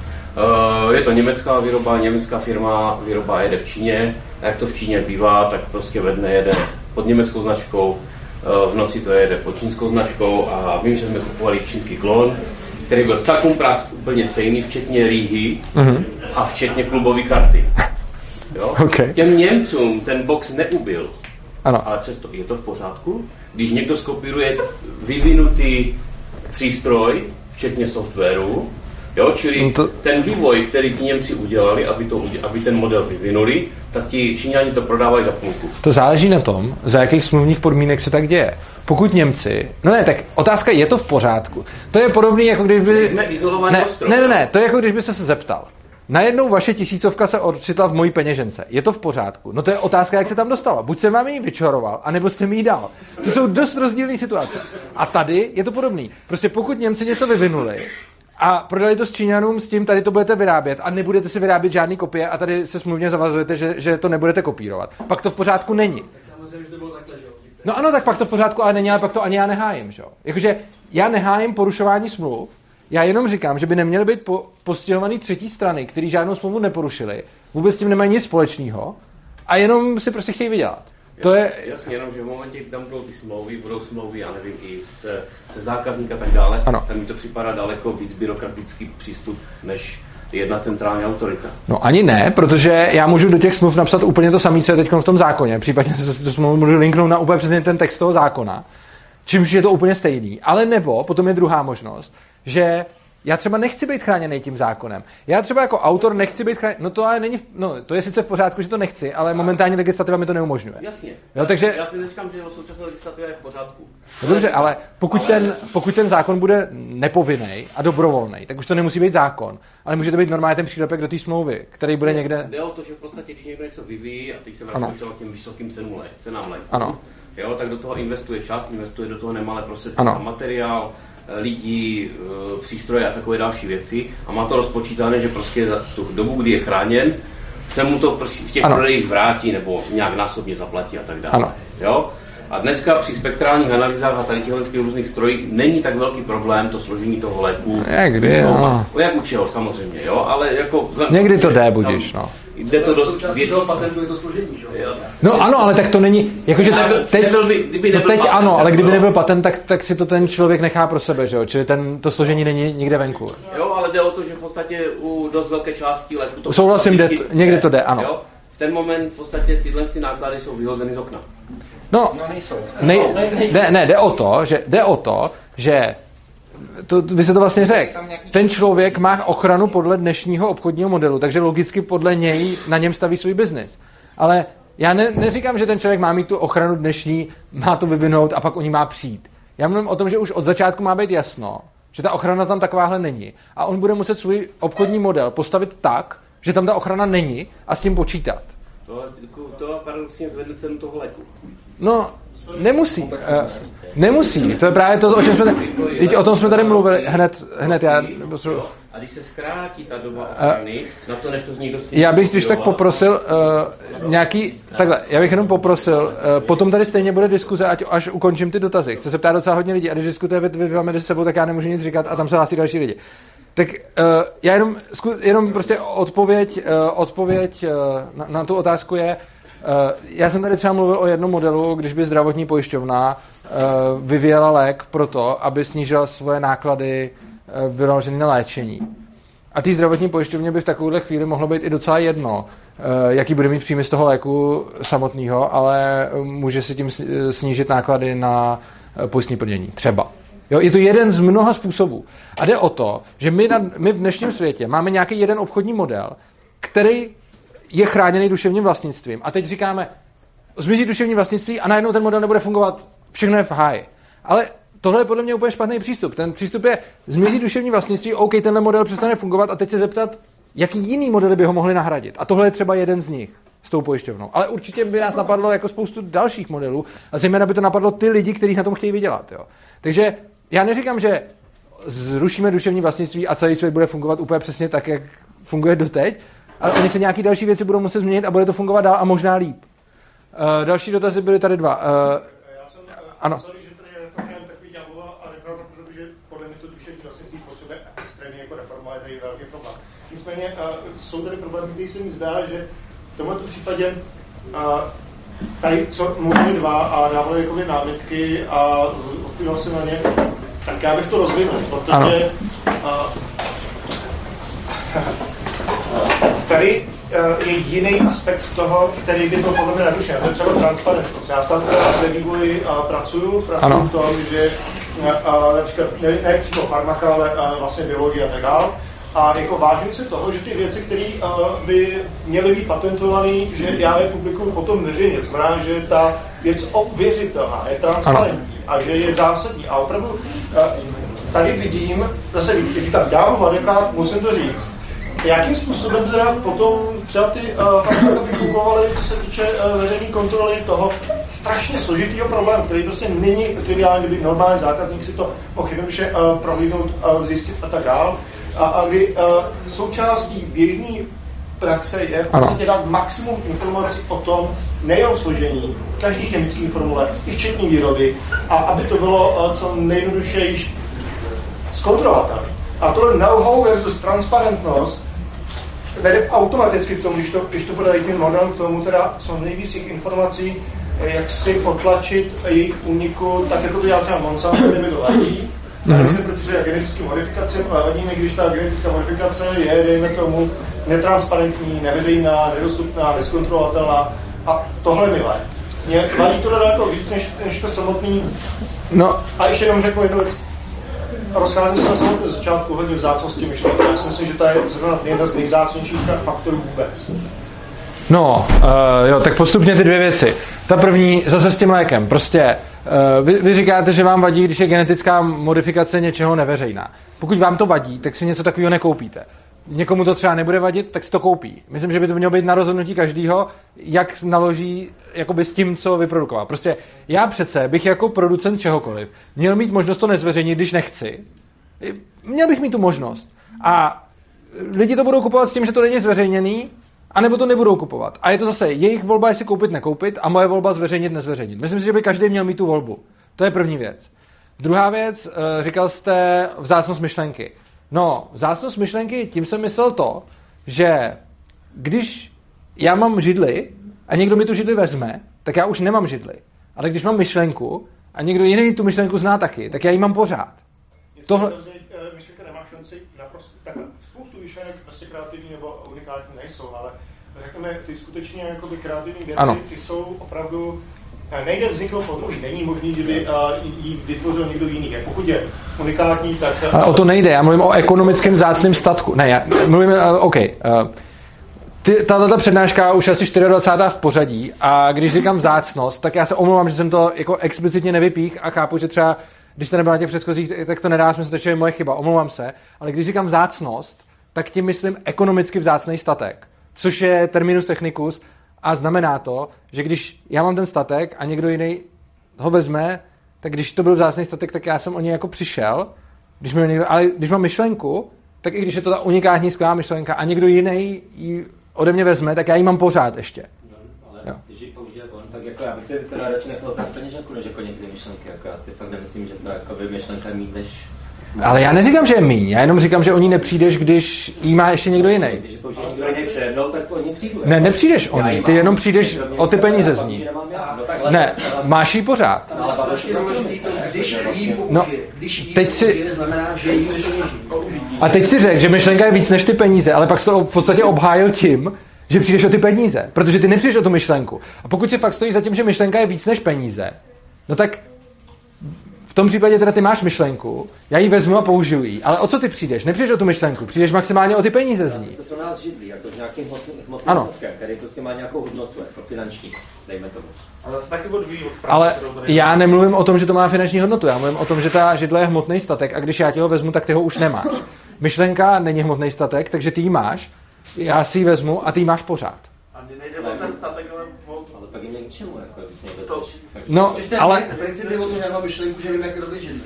Uh, je to německá výroba, německá firma, výroba jede v Číně. A jak to v Číně bývá, tak prostě ve dne jede pod německou značkou, uh, v noci to jede pod čínskou značkou a vím, že jsme kupovali čínský klon, který byl sakum prásk úplně stejný, včetně rýhy Mhm. a včetně klubové karty. Jo? <laughs> OK. Těm Němcům ten box neubil, Ano. ale přesto je to v pořádku. Když někdo skopíruje vyvinutý přístroj, včetně softwaru, Jo, čili No to- ten vývoj, který ti Němci udělali, aby, to, aby ten model vyvinuli, tak ti Číňani to prodávají za půlku. To záleží na tom, za jakých smluvních podmínek se tak děje. Pokud Němci, no ne, tak otázka je to v pořádku. To je podobný, jako kdyby... Jsme izolovaný ne, ostrov. ne, ne, ne, to je jako když by se zeptal. Najednou vaše tisícovka se odčitla v mojí peněžence. Je to v pořádku? No to je otázka, jak se tam dostala. Buď jsem vám ji vyčaroval, anebo jste mi ji dal. To jsou dost rozdílné situace. A tady je to podobný. Prostě pokud Němci něco vyvinuli, a prodali to s Číňanům s tím, tady to budete vyrábět a nebudete si vyrábět žádný kopie a tady se smluvně zavazujete, že, že to nebudete kopírovat. Pak to v pořádku není. Samozřejmě, že to bylo takhle, že jo. No ano, tak pak to v pořádku ale není, ale pak to ani já nehájím, že jo. Jakože já nehájím porušování smluv, já jenom říkám, že by neměly být po, postihovaný třetí strany, který žádnou smlouvu neporušili, vůbec s tím nemají nic společného a jenom si prostě chtějí vydělat. To je, Jasně, jenom, že v momentě, kdy tam budou ty smlouvy, budou smlouvy, já nevím, i se, se zákazníka a tak dále, Ano. tak mi to připadá daleko víc byrokratický přístup, než jedna centrální autorita. No ani ne, protože já můžu do těch smluv napsat úplně to samé, co je teď v tom zákoně. Případně tu smlouvu můžu linknout na úplně přesně ten text toho zákona. Čímž je to úplně stejný. Ale nebo, potom je druhá možnost, že já třeba nechci být chráněný tím zákonem. Já třeba jako autor nechci být chráněný. No to ale není, no to je sice v pořádku, že to nechci, ale momentální legislativa mi to neumožňuje. Jasně. Jo, takže- Já si neříkám, že současná legislativa je v pořádku. No dobře, ale pokud ten, pokud ten zákon bude nepovinný a dobrovolný, tak už to nemusí být zákon, ale může to být normálně ten přílepek do té smlouvy, který bude někde. Jde o to, že v podstatě, když někdo něco vyvíjí, a teď se Ano. vrátím třeba k těm vysokým cenům lék, cenám léků, Ano. Jo, tak do toho investuje čas, investuje do toho nemalé prostředky na materiál, lidi, eh, přístroje a takové další věci a má to rozpočítané, že prostě za tu dobu, kdy je chráněn, se mu to prostě v těch Ano. prodejích vrátí nebo nějak násobně zaplatí a tak dále. Ano. Jo? A dneska při spektrálních analýzách a tady těchto těch různých strojích není tak velký problém to složení toho léku. Jak kdy, vysloumat. no. Jak u čeho, samozřejmě, jo, ale jako... Někdy to jde, budíš, no. Jde to dost... Součástí toho patentu je to složení, že jo. No ano, ale tak to není, jakože teď, teď, nebyl by- kdyby no nebyl teď patent, ano, ale kdyby nebyl patent, tak, tak si to ten člověk nechá pro sebe, že jo, čili ten, to složení není nikde venku. Jo, ale jde o to, že v podstatě u dost velké části léku to Souhlasím, jde prakticky to- někdy to jde, ano. Jo? V ten moment v podstatě tyhle ty náklady jsou vyhozeny z okna. No, No nejsou. nej, ne, ne, jde o to, že, jde o to, že to, vy se to vlastně řekl. Ten člověk má ochranu podle dnešního obchodního modelu, takže logicky podle něj na něm staví svůj biznis. Ale já ne, neříkám, že ten člověk má mít tu ochranu dnešní, má to vyvinout a pak o ní má přijít. Já mluvím o tom, že už od začátku má být jasno, že ta ochrana tam takováhle není. A on bude muset svůj obchodní model postavit tak, že tam ta ochrana není a s tím počítat. To, to paradoxně zvedne cenu toho léku. No, nemusí. Uh, nemusí. To je právě to, o čem jsme, teď o tom jsme tady mluvili hned, hned já. Jo? A když se zkrátí ta doba ochrany, na to, než to z někdo Já bych když tak poprosil uh, nějaký, takhle, já bych jenom poprosil, uh, potom tady stejně bude diskuze, ať, až ukončím ty dotazy. Chce se ptát docela hodně lidí a když diskutuje vy, vy dva mezi sebou, tak já nemůžu nic říkat a tam se hlásí další lidi. Tak uh, já jenom, zku, jenom prostě odpověď, uh, odpověď uh, na, na tu otázku je, uh, já jsem tady třeba mluvil o jednom modelu, když by zdravotní pojišťovna uh, vyvíjela lék pro to, aby snížila svoje náklady uh, vynaložené na léčení. A té zdravotní pojišťovně by v takovéhle chvíli mohlo být i docela jedno, jaký bude mít příjmy z toho léku samotného, ale může si tím snížit náklady na pojistní plnění. Třeba. Jo, je to jeden z mnoha způsobů. A jde o to, že my, na, my v dnešním světě máme nějaký jeden obchodní model, který je chráněný duševním vlastnictvím. A teď říkáme, zmizí duševní vlastnictví a najednou ten model nebude fungovat, všechno je v háji. Ale tohle je podle mě úplně špatný přístup. Ten přístup je, zmizí duševní vlastnictví, OK, tenhle model přestane fungovat a teď se zeptat, jaký jiný modely by ho mohli nahradit. A tohle je třeba jeden z nich s tou pojišťovnou. Ale určitě by nás napadlo jako spoustu dalších modelů a zejména by to napadlo ty lidi, kteří na tom chtějí vydělat. Jo. Takže já neříkám, že zrušíme duševní vlastnictví a celý svět bude fungovat úplně přesně tak, jak funguje doteď, ale oni se nějaké další věci budou muset změnit a bude to fungovat dál a možná líp. Uh, další dotazy byly tady dva. Uh, Já jsem, Ano. Sorry, že tady je takový takový ďáblova a reklama, protože podle mě to duševní vlastnictví potřebuje extrémně jako reforma, je tady velký problém. Nicméně uh, jsou tady problémy, který se mi zdá, že v tomto případě uh, tady, co mluvili dva a dávali jakoby námitky a odpovídal se na ně, tak já bych to rozvinul, protože uh, tady eh, je jiný aspekt toho, který by to podle mě narušil. To je třeba transparentnost. Já sám vývoji a pracuju, pracuju Ano. v tom, že a, například ne, ne přímo farmaka, ale a, vlastně biologie a tak dále. A jako vážím se toho, že ty věci, které by měly být patentované, že já je publikuju potom veřejně. To znamená, že ta věc ověřitelná, je transparentní a že je zásadní. A opravdu tady vidím, zase vidím, říkám, dávám adekát, musím to říct, jakým způsobem teda potom třeba ty uh, fakta by fungovaly, co se týče uh, veřejné kontroly toho strašně složitého problému, který prostě není triviální, kdyby normální zákazník si to mohl jednoduše uh, prohlídnout, uh, zjistit a tak dál. A, a kdy uh, součástí běžné praxe je v podstatě dát maximum informací o tom, nejenom složení, každý chemický formule, i včetně výroby, a aby to bylo uh, co nejjednodušeji zkontrolovatelné. A tohle know-how versus transparentnost vede automaticky k tomu, když to, když to podají tím model, k tomu teda co nejvíc těch informací, jak si potlačit jejich úniku, tak jako to dělá třeba Monsanto, kde mi to vadí. Tady se protože genetické modifikace, ale vadí mi, když ta genetická modifikace je, dejme tomu, netransparentní, neveřejná, nedostupná, neskontrolovatelná. A tohle mi vadí. Mě vadí to daleko víc, než, než to samotný. No. A ještě jenom řeknu jednu věc rozcházím se na začátku hodně vzácnosti myšlenky. Já si myslím, že to je zrovna jedna z nejvzácnějších faktorů vůbec. No, uh, jo, tak postupně ty dvě věci. Ta první, zase s tím lékem. Prostě vy, vy říkáte, že vám vadí, když je genetická modifikace něčeho neveřejná. Pokud vám to vadí, tak si něco takového nekoupíte někomu to třeba nebude vadit, tak si to koupí. Myslím, že by to mělo být na rozhodnutí každého, jak naloží jakoby s tím, co vyprodukoval. Prostě já přece bych jako producent čehokoliv měl mít možnost to nezveřejnit, když nechci. Měl bych mít tu možnost. A lidi to budou kupovat s tím, že to není zveřejněný, anebo to nebudou kupovat. A je to zase jejich volba, jestli koupit, nekoupit, a moje volba zveřejnit, nezveřejnit. Myslím si, že by každý měl mít tu volbu. To je první věc. Druhá věc, eh, říkal jste vzácnost myšlenky. No, vzácnost myšlenky, tím jsem myslel to, že když já mám židli a někdo mi tu židli vezme, tak já už nemám židli. Ale když mám myšlenku a někdo jiný tu myšlenku zná taky, tak já ji mám pořád. Tohle... Eh, myšlenka nemá šanci naprosto, tak spoustu myšlenek prostě kreativní nebo unikátní nejsou, ale řekněme, ty skutečně jakoby kreativní věci, ano. ty jsou opravdu nejde vzniknout podruž, není možný, že by ji vytvořil někdo jiný. Jak pokud je unikátní, tak... Ale o to nejde, já mluvím o ekonomickém zácném statku. Ne, já mluvím, uh, OK. Uh, tato přednáška už asi 24. v pořadí a když říkám vzácnost, tak já se omlouvám, že jsem to jako explicitně nevypích a chápu, že třeba když jste nebyl na těch předchozích, tak to nedá smysl, to je moje chyba, omlouvám se, ale když říkám vzácnost, tak tím myslím ekonomicky vzácný statek, což je terminus technicus a znamená to, že když já mám ten statek a někdo jiný ho vezme, tak když to byl vzácný statek, tak já jsem o něj jako přišel, když mi někdo, ale když mám myšlenku, tak i když je to ta unikátní skvělá myšlenka a někdo jiný ji ode mě vezme, tak já ji mám pořád ještě. No, ale jo. když tak jako já bych si teda radši nechal bez peněženku, než jako někdy myšlenky. Jako já si fakt nemyslím, že to jako by myšlenka mít než ale já neříkám, že je míň, já jenom říkám, že o ní nepřijdeš, když jí má ještě někdo jiný. Když použije někdo jiný přede tak o ní přijdu. Ne, nepřijdeš o ní, ty jenom přijdeš o ty peníze z ní. Ne, máš jí pořád. No, teď si... znamená, že jí A teď si řekl, že myšlenka je víc než ty peníze, ale pak jsi to v podstatě obhájil tím, že přijdeš o ty peníze, protože ty nepřijdeš o tu myšlenku. A pokud si fakt stojí za tím, že myšlenka je víc než peníze, no tak v tom případě teda ty máš myšlenku, já ji vezmu a použiju ji, ale o co ty přijdeš? Nepřijdeš o tu myšlenku, přijdeš maximálně o ty peníze z ní. To pro nás židlí, jako s nějakým hmotným ano. Který prostě má nějakou hodnotu, jako finanční, dejme tomu. Ale se taky odvíjí od práce, Ale já nemluvím o tom, že to má finanční hodnotu, já mluvím o tom, že ta židle je hmotný statek a když já ti ho vezmu, tak ty ho už nemáš. Myšlenka není hmotný statek, takže ty ji máš, já si ji vezmu a ty ji máš pořád. A nejde o ten statek, ale pak jim k čemu, jako, to, No, ale... Princip je o tom, že já mám myšlenku, že vím, jak vyrobit židli.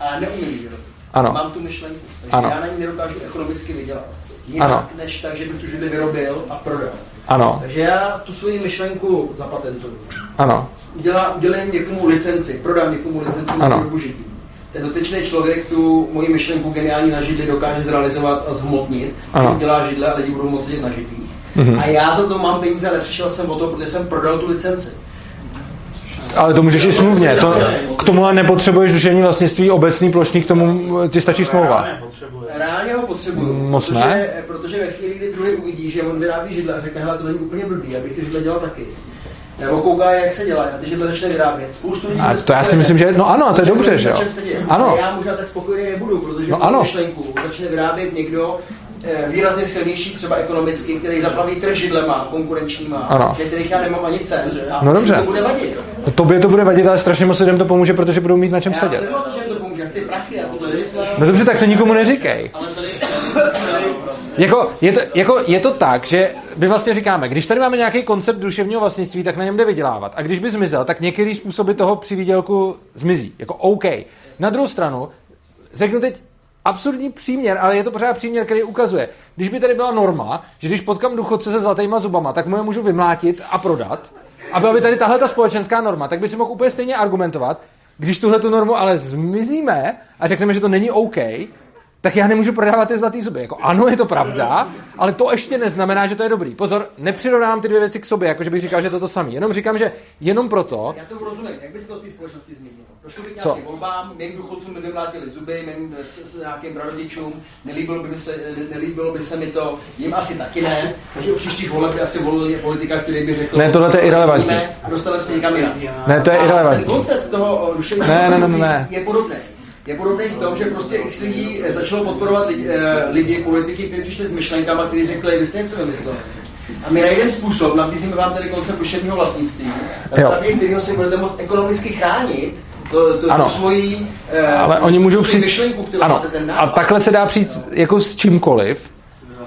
A neumím ji vyrobit. Ano. Mám tu myšlenku. Takže ano. já na ní nedokážu ekonomicky vydělat. Jinak, ano. než tak, že bych tu židli vyrobil a prodal. Ano. Takže já tu svoji myšlenku zapatentuju. Ano. Udělám, udělím někomu licenci, prodám někomu licenci na výrobu židlí. Ten dotyčný člověk tu moji myšlenku geniální na židli dokáže zrealizovat a zhmotnit. Ano. Udělá židle a lidi budou moct jít na židlích. Mm-hmm. A já za to mám peníze, ale přišel jsem o to, protože jsem prodal tu licenci. Ale to můžeš i smluvně. To, k tomu nepotřebuješ duševní vlastnictví obecný, plošný, k tomu ti stačí smlouva. Reálně ho potřebuju. Moc protože, ne? protože ve chvíli, kdy druhý uvidí, že on vyrábí židle a řekne, hele, to není úplně blbý, abych ty židle dělal taky. Nebo kouká, jak se dělá, a když to začne vyrábět. Spoustu lidí A to já si myslím, že- no ano, to je dobře, že jo? Ano. A já možná tak spokojený nebudu, protože No no, ano. myšlenku začne vyrábět někdo, eh, výrazně silnější třeba ekonomicky, který zaplaví trh židlema konkurenčníma, Ano. kterých já nemám ani cen. A No dobře. To bude vadit. No, tobě to bude vadit, ale strašně moc lidem to pomůže, protože budou mít na čem Já sedět. jsem na to, že jim to pomůže, já chci prachy, já jsem to nevymyslel. No dobře, tak to nikomu neříkej. Ale tady Jako je, to, jako je to tak, že my vlastně říkáme, když tady máme nějaký koncept duševního vlastnictví, tak na něm jde vydělávat. A když by zmizel, tak některý způsoby toho při výdělku zmizí. Jako OK. Na druhou stranu, řeknu teď absurdní příměr, ale je to pořád příměr, který ukazuje. Když by tady byla norma, že když potkám důchodce se zlatýma zubama, tak mu je můžu vymlátit a prodat, a byla by tady tahle ta společenská norma, tak by si mohl úplně stejně argumentovat, když tuhle tu normu ale zmizíme a řekneme, že to není OK, tak já nemůžu prodávat ty zlatý zuby. Jako ano, je to pravda, ale to ještě neznamená, že to je dobrý. Pozor, nepřirovnám ty dvě věci k sobě, jakože bych říkal, že to je to samé. Jenom říkám, že jenom proto, Já to rozumím, jak by se to v té společnosti změnilo? Došlo by k nějakým volbám, mým důchodcům by vymlátili zuby, mým s, s nějakým prarodičům, nelíbilo by, se, nelíbilo by se mi to, jim asi taky ne, takže u příštích voleb by asi volili politika, který by řekl, Ne, tohle to je irelevantní. "Změníme a dostaneme se někam jinam. Ne, to je. Ten koncept toho o, duševního Ne, ne, ne, ne. je podobný. Je podobný v tom, že prostě x lidí eh, začalo podporovat lidi, eh, lidi politiky, kteří přišli s myšlenkami, kteří řekli, vy jste něco vymysleli. A my najdeme způsob, nabízíme vám tady koncept duševního vlastnictví, na Jo. základě kterého si budete moct ekonomicky chránit to, to, Ano. tu svoji, eh, ale oni můžou přijít... myšlenku, Ano, máte ten a takhle se dá přijít jako s čímkoliv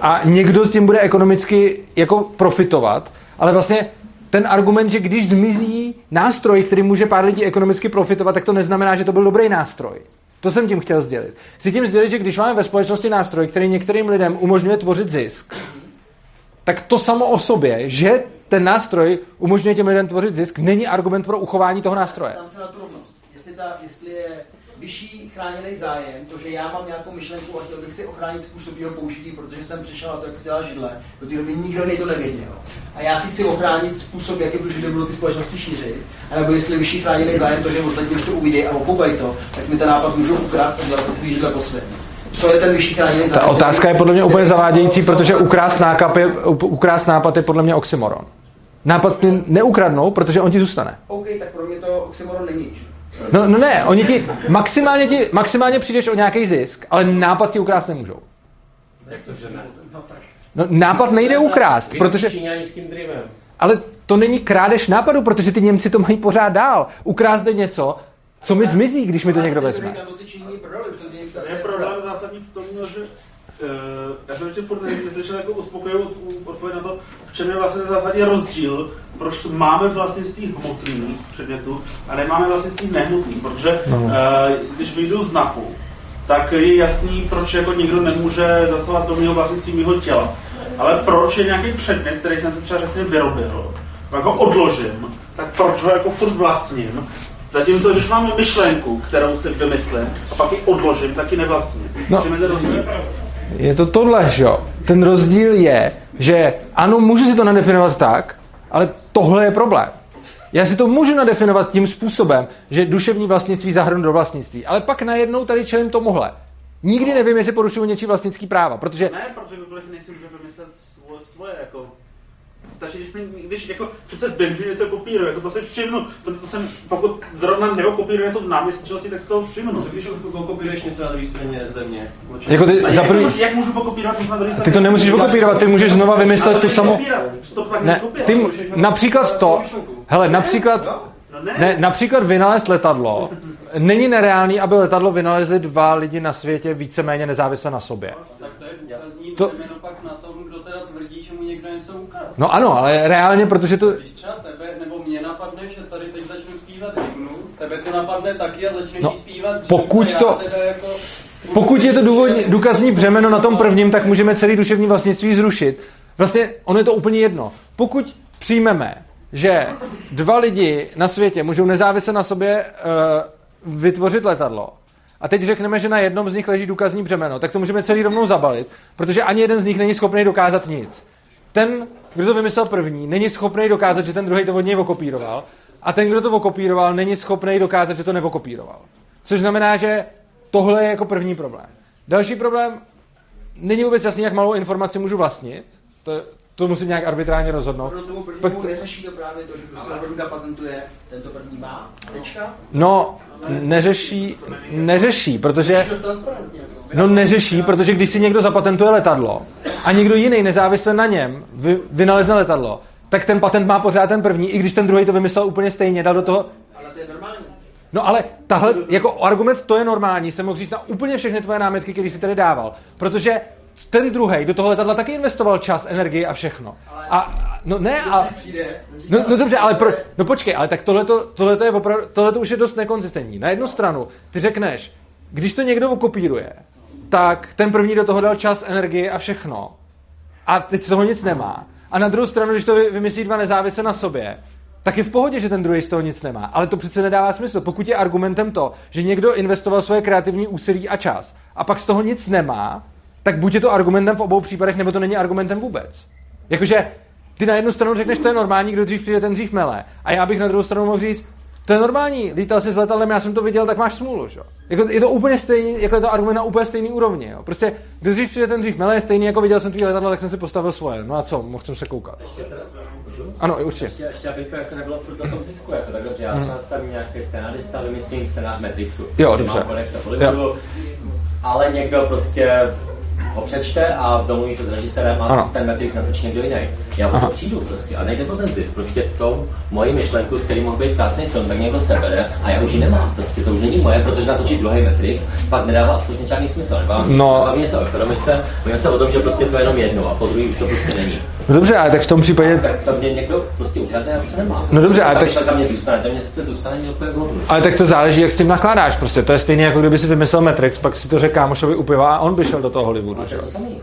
a někdo tím bude ekonomicky jako profitovat, ale vlastně ten argument, že když zmizí nástroj, který může pár lidí ekonomicky profitovat, tak to neznamená, že to byl dobrý nástroj. To jsem tím chtěl sdělit. Chci tím sdělit, že když máme ve společnosti nástroj, který některým lidem umožňuje tvořit zisk, tak to samo o sobě, že ten nástroj umožňuje těm lidem tvořit zisk, není argument pro uchování toho nástroje. Tam se na tu rovnost. Jestli, ta, jestli je vyšší chráněný zájem, to, že já mám nějakou myšlenku a chtěl bych si ochránit způsob jeho použití, protože jsem přišel na to, jak se dělá židle, do té doby nikdo nej to nevěděl. A já si chci ochránit způsob, jakým tu židle budou ty společnosti šířit, anebo jestli je vyšší chráněný zájem, to, že ostatní už to uvidí a opoukají to, tak mi ten nápad můžou ukrást a dělat si svý židle po svém. Co je ten vyšší chráněný zájem? Ta otázka je podle mě úplně zavádějící, protože ukrást nápad je, ukrást nápad je podle mě oxymoron. Nápad ty neukradnou, protože on ti zůstane. OK, tak pro mě to oxymoron není. No, no ne, oni ti maximálně, ti, maximálně přijdeš o nějaký zisk, ale nápad ti ukrást nemůžou. No, nápad nejde ukrást, protože... Ale to není krádež nápadu, protože ty Němci to mají pořád dál. Ukrást jde něco, co mi zmizí, když mi to někdo vezme. Je problém zásadní v tom, no, že uh, já jsem ještě furt neslyšel jako uspokojivou od- odpověď na to, v čem je vlastně zásadní rozdíl, proč máme vlastnictví hmotný předmětu a nemáme vlastnictví nehmotný, protože No. uh, když vyjdu z NAPu, tak je jasný, proč jako někdo nemůže zasahovat do mého vlastnictví mého těla. Ale proč je nějaký předmět, který jsem si třeba řekne vyrobil, jako odložím, tak proč ho jako furt vlastním, Zatímco, když máme myšlenku, kterou si vymyslím, a pak ji odložím, tak ji nevlastním. No. Je to tohle, že jo? Ten rozdíl je, že ano, můžu si to nadefinovat tak, ale tohle je problém. Já si to můžu nadefinovat tím způsobem, že duševní vlastnictví zahrnu do vlastnictví, ale pak najednou tady čelím tomuhle. Nikdy nevím, jestli porušuju něčí vlastnický práva, protože Ne, protože jiný si může vymyslet svoje, svoje jako Stačí, když, mi, když jako, přece vím, že něco kopíruje, jako to si všimnu. To, to jsem, pokud zrovna neokopíruje něco v náměstčnosti, tak si toho všimnu. Co když kopíruješ něco na druhé straně země? jako ty za jak, prvý, to, jak můžu pokopírovat něco na druhé ty to nemusíš okopírovat, ty můžeš znova vymyslet tu samou... To pak Ne, ty, m- například to, hele, například, No ne, ne, například vynalézt letadlo, není nereálný, aby letadlo vynalezli dva lidi na světě víceméně nezávisle na sobě. Tak to je To- pak na tom, kdo teda tvrdí, že mu někdo něco ukradl. No ano, ale reálně, protože to, Když třeba tebe nebo mě napadne, že tady teď začnu zpívat hymnu, tebe to napadne taky a začneš No, zpívat pokud to- Teda jako, Pokud je to důvodní, důkazní břemeno na tom prvním, tak můžeme celý duševní vlastnictví zrušit. Vlastně ono je to úplně jedno. Pokud přijmeme, že dva lidi na světě můžou nezávisle na sobě uh, vytvořit letadlo, a teď řekneme, že na jednom z nich leží důkazní břemeno, tak to můžeme celý rovnou zabalit, protože ani jeden z nich není schopný dokázat nic. Ten, kdo to vymyslel první, není schopný dokázat, že ten druhý to od něj okopíroval, a ten, kdo to okopíroval, není schopný dokázat, že to neokopíroval. Což znamená, že tohle je jako první problém. Další problém, není vůbec jasný, jak malou informaci můžu vlastnit. To, to musím nějak arbitrálně rozhodnout. Pro tomu Pak prvnímu to- neřeší to právě to, že prostě první zapatentuje, tento první má. Tečka. No, neřeší, neřeší, protože... No neřeší, protože když si někdo zapatentuje letadlo a někdo jiný nezávisle na něm vy, vynalezne letadlo, tak ten patent má pořád ten první, i když ten druhý to vymyslel úplně stejně, dal do toho... Ale to je normální. No ale tahle, jako argument, to je normální, jsem mohl říct na úplně všechny tvoje námitky, které si tady dával, protože ten druhý do toho letadla taky investoval čas, energii a všechno. A, no ne, a... No, no dobře, ale pro, no počkej, ale tak tohle to je opravdu, tohle už je dost nekonzistentní. Na jednu stranu, ty řekneš, když to někdo okopíruje, tak ten první do toho dal čas, energii a všechno. A teď z toho nic nemá. A na druhou stranu, když to vy- vymyslí dva nezávisle na sobě, tak je v pohodě, že ten druhý z toho nic nemá. Ale to přece nedává smysl. Pokud je argumentem to, že někdo investoval svoje kreativní úsilí a čas a pak z toho nic nemá, tak buď je to argumentem v obou případech, nebo to není argumentem vůbec. Jakože ty na jednu stranu řekneš, to je normální, kdo dřív přijde, ten dřív mele. A já bych na druhou stranu mohl říct, to je normální, lítal jsi s letadlem, já jsem to viděl, tak máš smůlu, že? jo. Jako, je to úplně stejný, jako je to argument na úplně stejný úrovni, jo. Prostě, kdo dřív přijde, ten dřív mele, je stejný, jako viděl jsem tvý letadlo, tak jsem si postavil svoje. No a co, mohl jsem se koukat. Ještě teda, můžu? Ano, určitě. Ještě, ještě abych to jako nebylo furt na tom zisku, jako tak dobře, já třeba jsem nějaký scénárista, vymyslím scénář Matrixu. Jo, dobře. Mám Hollywoodu, ale někdo prostě ho přečte a domluví se s režisérem a Ano. ten Matrix natočí někdo jiný. Já o to přijdu prostě a nejde to ten zisk, prostě to moji myšlenku, s kterým mohl být krásný film, tak někdo sebere a já už ji nemám, prostě to už není moje, protože natočit druhý Matrix pak nedává absolutně žádný smysl. Nebavím No. no. bavíme se o ekonomice, bavíme se o tom, že prostě to je jenom jedno a po druhý už to prostě není. No dobře, ale tak v tom případě, Tak to mě někdo prostě ukradne a už to nemá. No dobře, ale ta tak- myšlenka mě zůstane, ta mě sice zůstane, mě úplně ale tak to záleží, jak s tím nakládáš. Prostě to je stejné, jako kdyby si vymyslel Matrix, pak si to řekl kámošovi u piva a on by šel do toho Hollywoodu, No, to samý.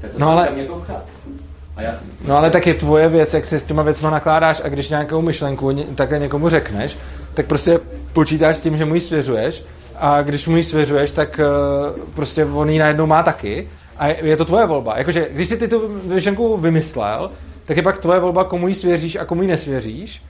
Tak to No ale- mě to ukrad. A já si... No ale tak je tvoje věc, jak si s těma věcma nakládáš a když nějakou myšlenku takhle někomu řekneš, tak prostě počítáš s tím, že mu ji svěřuješ a když mu ji svěřuješ, tak uh, prostě on ji najednou má taky a je, to tvoje volba. Jakože když si ty tu myšlenku vymyslel, tak je pak tvoje volba, komu ji svěříš a komu ji nesvěříš